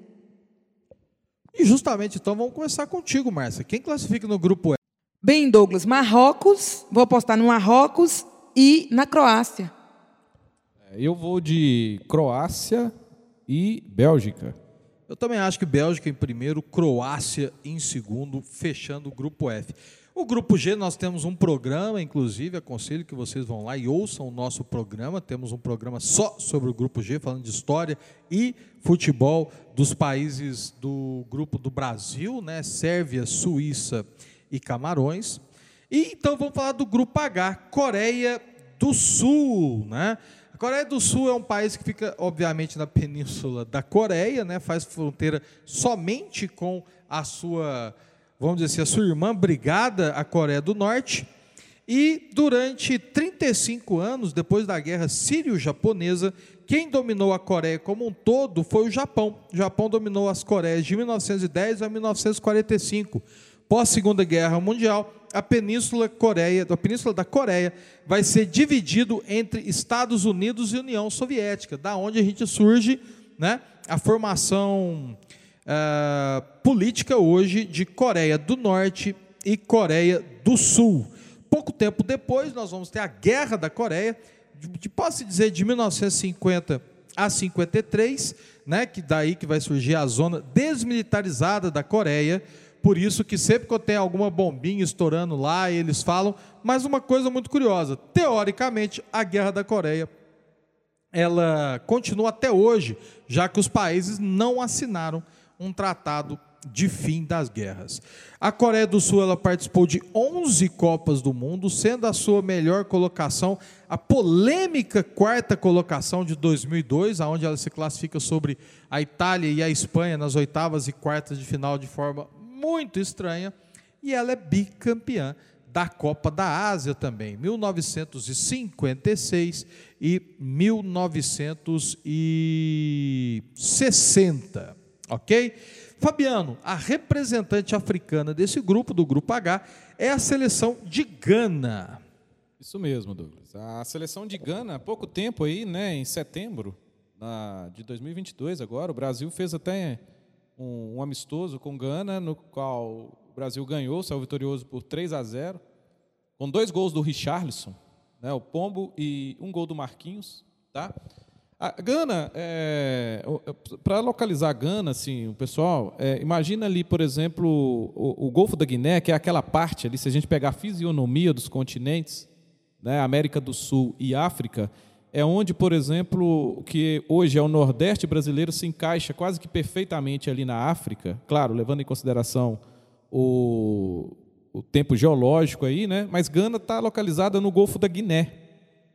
E justamente então vamos começar contigo, Márcia. Quem classifica no grupo E? Bem, Douglas, Marrocos, vou apostar no Marrocos e na Croácia. Eu vou de Croácia e Bélgica. Eu também acho que Bélgica em primeiro, Croácia em segundo, fechando o grupo F. O grupo G nós temos um programa, inclusive aconselho que vocês vão lá e ouçam o nosso programa. Temos um programa só sobre o grupo G, falando de história e futebol dos países do grupo do Brasil, né? Sérvia, Suíça e Camarões. E então vamos falar do grupo H, Coreia do Sul, né? Coreia do Sul é um país que fica, obviamente, na península da Coreia, né? Faz fronteira somente com a sua, vamos dizer assim, a sua irmã brigada, a Coreia do Norte. E durante 35 anos, depois da guerra sírio-japonesa, quem dominou a Coreia como um todo foi o Japão. O Japão dominou as Coreias de 1910 a 1945. Pós Segunda Guerra Mundial, a Península Coreia, a Península da Coreia vai ser dividido entre Estados Unidos e União Soviética, da onde a gente surge, né, a formação ah, política hoje de Coreia do Norte e Coreia do Sul. Pouco tempo depois, nós vamos ter a Guerra da Coreia, de posso dizer de 1950 a 53, né, que daí que vai surgir a zona desmilitarizada da Coreia. Por isso que sempre que tem alguma bombinha estourando lá, eles falam. Mas uma coisa muito curiosa, teoricamente, a Guerra da Coreia ela continua até hoje, já que os países não assinaram um tratado de fim das guerras. A Coreia do Sul ela participou de 11 Copas do Mundo, sendo a sua melhor colocação a polêmica quarta colocação de 2002, aonde ela se classifica sobre a Itália e a Espanha nas oitavas e quartas de final de forma muito estranha, e ela é bicampeã da Copa da Ásia também, 1956 e 1960, ok? Fabiano, a representante africana desse grupo, do grupo H, é a seleção de Gana. Isso mesmo, Douglas. A seleção de Gana, há pouco tempo aí, né, em setembro de 2022 agora, o Brasil fez até um, um amistoso com Gana, no qual o Brasil ganhou, saiu vitorioso por 3 a 0, com dois gols do Richarlison, né, o Pombo e um gol do Marquinhos, tá? A Gana, para localizar Gana, assim, o pessoal, é, imagina ali, por exemplo, o, o Golfo da Guiné, que é aquela parte ali, se a gente pegar a fisionomia dos continentes, né, América do Sul e África, é onde, por exemplo, que hoje é o Nordeste brasileiro se encaixa quase que perfeitamente ali na África, claro, levando em consideração o, o tempo geológico aí, né? Mas Gana está localizada no Golfo da Guiné,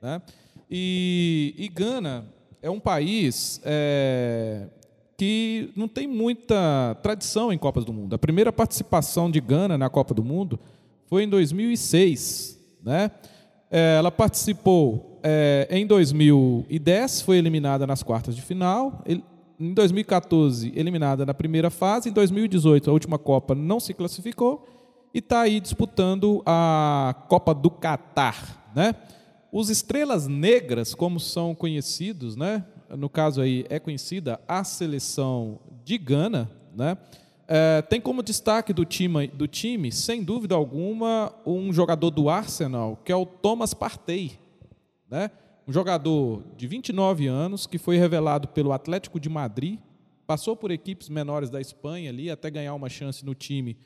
né? E, e Gana é um país é, que não tem muita tradição em Copas do Mundo. A primeira participação de Gana na Copa do Mundo foi em 2006, né? É, ela participou é, em 2010, foi eliminada nas quartas de final. Em 2014, eliminada na primeira fase. Em 2018, a última Copa não se classificou. E está aí disputando a Copa do Catar. Né? Os Estrelas Negras, como são conhecidos, né? no caso aí é conhecida a seleção de Gana, né? É, tem como destaque do time, do time, sem dúvida alguma, um jogador do Arsenal, que é o Thomas Partey. Né? Um jogador de 29 anos, que foi revelado pelo Atlético de Madrid, passou por equipes menores da Espanha ali, até ganhar uma chance no time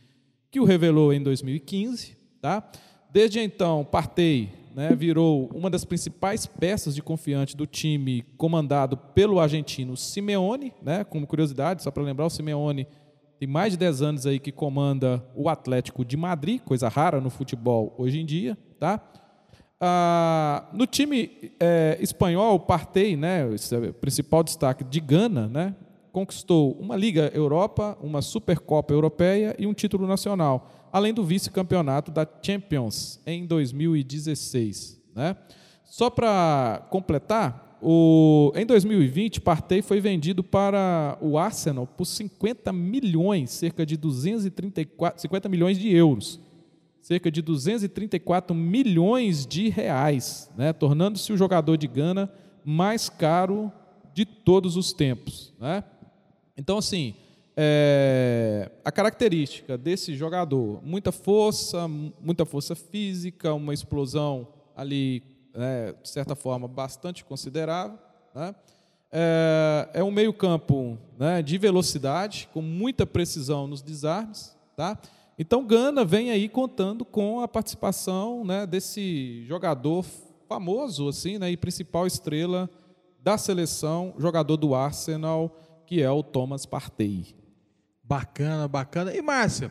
que o revelou em 2015. Tá? Desde então, Partey né, virou uma das principais peças de confiante do time comandado pelo argentino Simeone. Né? Como curiosidade, só para lembrar, o Simeone tem mais de 10 anos aí que comanda o Atlético de Madrid, coisa rara no futebol hoje em dia, tá? Ah, no time é, espanhol, o Partey, né, é o principal destaque de Gana, né, conquistou uma Liga Europa, uma Supercopa Europeia e um título nacional, além do vice-campeonato da Champions em 2016. Né? Só para completar, o, em 2020, Partey foi vendido para o Arsenal por 50 milhões, cerca de 234, 50 milhões de euros, cerca de 234 milhões de reais, né? tornando-se o jogador de Gana mais caro de todos os tempos. Né? Então, assim, é, a característica desse jogador, muita força, muita força física, uma explosão ali, né, de certa forma, bastante considerável. Né? É, é, um meio campo né, de velocidade, com muita precisão nos desarmes. Tá? Então, Gana vem aí contando com a participação né, desse jogador famoso assim, né, e principal estrela da seleção, jogador do Arsenal, que é o Thomas Partey. Bacana, bacana. E Márcia,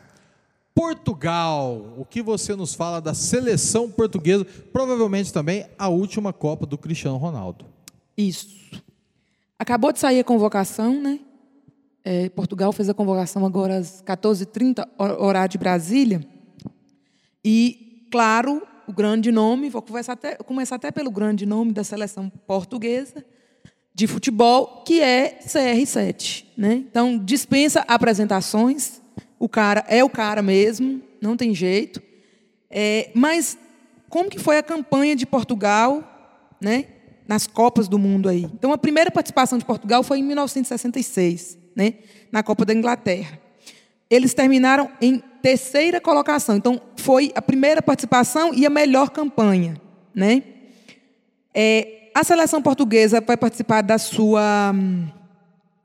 Portugal, o que você nos fala da seleção portuguesa? Provavelmente também a última Copa do Cristiano Ronaldo. Isso. Acabou de sair a convocação, né? É, Portugal fez a convocação agora às 14h30, horário de Brasília. E, claro, o grande nome, vou começar até, começar até pelo grande nome da seleção portuguesa, de futebol, que é CR7. Né? Então, dispensa apresentações, o cara é o cara mesmo, não tem jeito. É, mas como que foi a campanha de Portugal né, nas Copas do Mundo aí? Então, a primeira participação de Portugal foi em 1966, né, na Copa da Inglaterra. Eles terminaram em terceira colocação. Então, foi a primeira participação e a melhor campanha. Né? É, a seleção portuguesa vai participar da sua hum,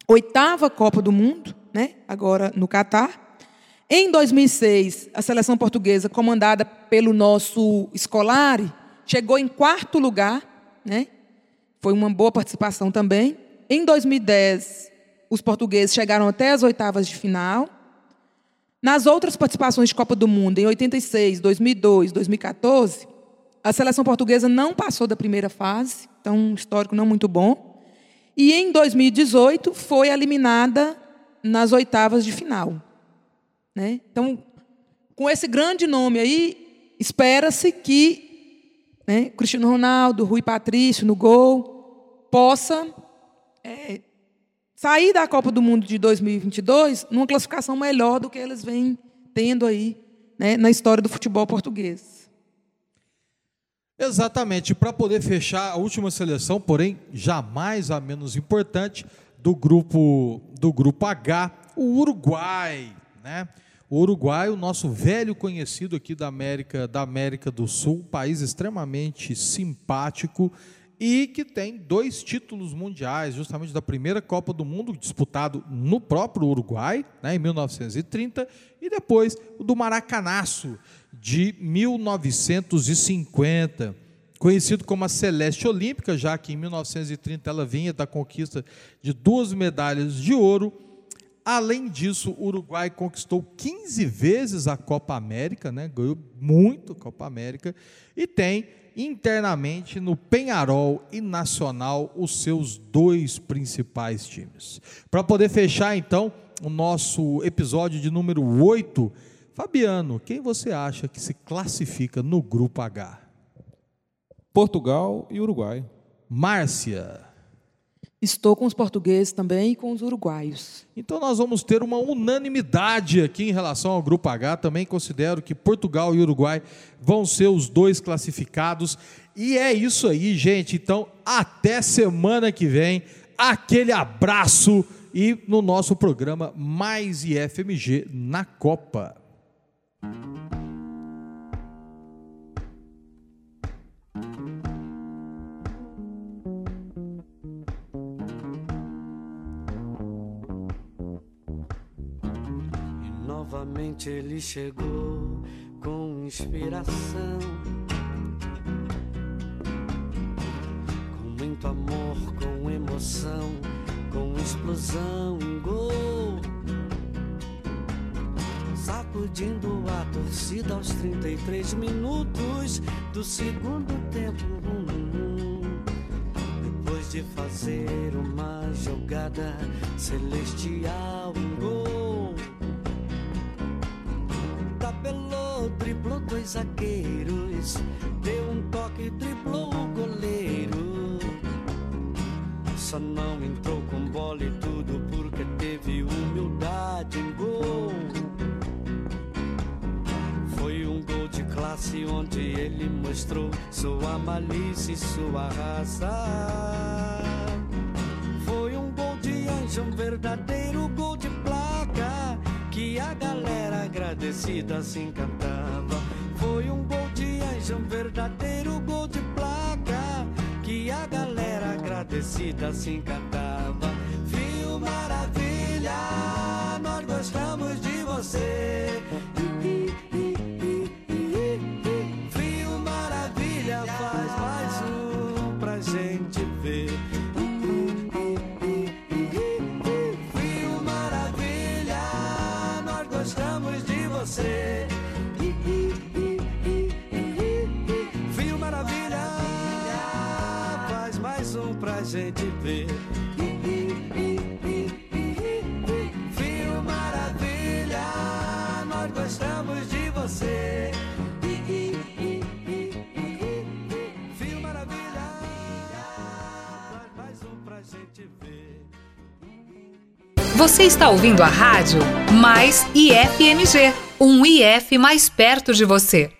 oitava Copa do Mundo, né? agora no Catar. Em 2006, a seleção portuguesa, comandada pelo nosso Scolari, chegou em quarto lugar. Né? Foi uma boa participação também. Em 2010, os portugueses chegaram até as oitavas de final. Nas outras participações de Copa do Mundo, em 86, 2002, 2014, a seleção portuguesa não passou da primeira fase então um histórico não muito bom. E em 2018 foi eliminada nas oitavas de final. Né? Então, com esse grande nome aí, espera-se que né, Cristiano Ronaldo, Rui Patrício no gol, possa é, sair da Copa do Mundo de 2022 numa classificação melhor do que eles vêm tendo aí né, na história do futebol português. Exatamente, para poder fechar a última seleção, porém jamais a menos importante do grupo do grupo H, o Uruguai, né? O Uruguai, o nosso velho conhecido aqui da América, da América do Sul, país extremamente simpático e que tem dois títulos mundiais, justamente da primeira Copa do Mundo, disputado no próprio Uruguai, né, em 1930, e depois o do Maracanaço, de 1950, conhecido como a Celeste Olímpica, já que em 1930 ela vinha da conquista de duas medalhas de ouro. Além disso, o Uruguai conquistou 15 vezes a Copa América, né? ganhou muito a Copa América, e tem internamente no Penharol e Nacional os seus dois principais times. Para poder fechar então o nosso episódio de número 8, Fabiano, quem você acha que se classifica no grupo H? Portugal e Uruguai. Márcia. Estou com os portugueses também e com os uruguaios. Então nós vamos ter uma unanimidade aqui em relação ao grupo H. Também considero que Portugal e Uruguai vão ser os dois classificados. E é isso aí, gente. Então, até semana que vem. Aquele abraço e no nosso programa Mais IFMG na Copa. E novamente ele chegou com inspiração, com muito amor, com emoção, com explosão, um gol Iludindo a torcida aos 33 minutos do segundo tempo. Depois de fazer uma jogada celestial, um gol. Dois zagueiros. Deu um toque, driblou o goleiro. Só não entrou com bola e tudo porque teve humildade em gol. Foi um gol de classe onde ele mostrou sua malícia e sua raça. Foi um gol de anjo, um verdadeiro gol de placa que a galera agradecida se encantava. Foi um gol de anjo, um verdadeiro gol de placa que a galera agradecida se encantava. Viu maravilha, nós gostamos de você. Viu maravilha, faz mais um pra gente ver. Viu maravilha, nós gostamos de você. Ver. Viu maravilha, nós gostamos de você. Viu maravilha, faz mais um pra gente ver. Você está ouvindo a rádio Mais IFMG, um IF mais perto de você.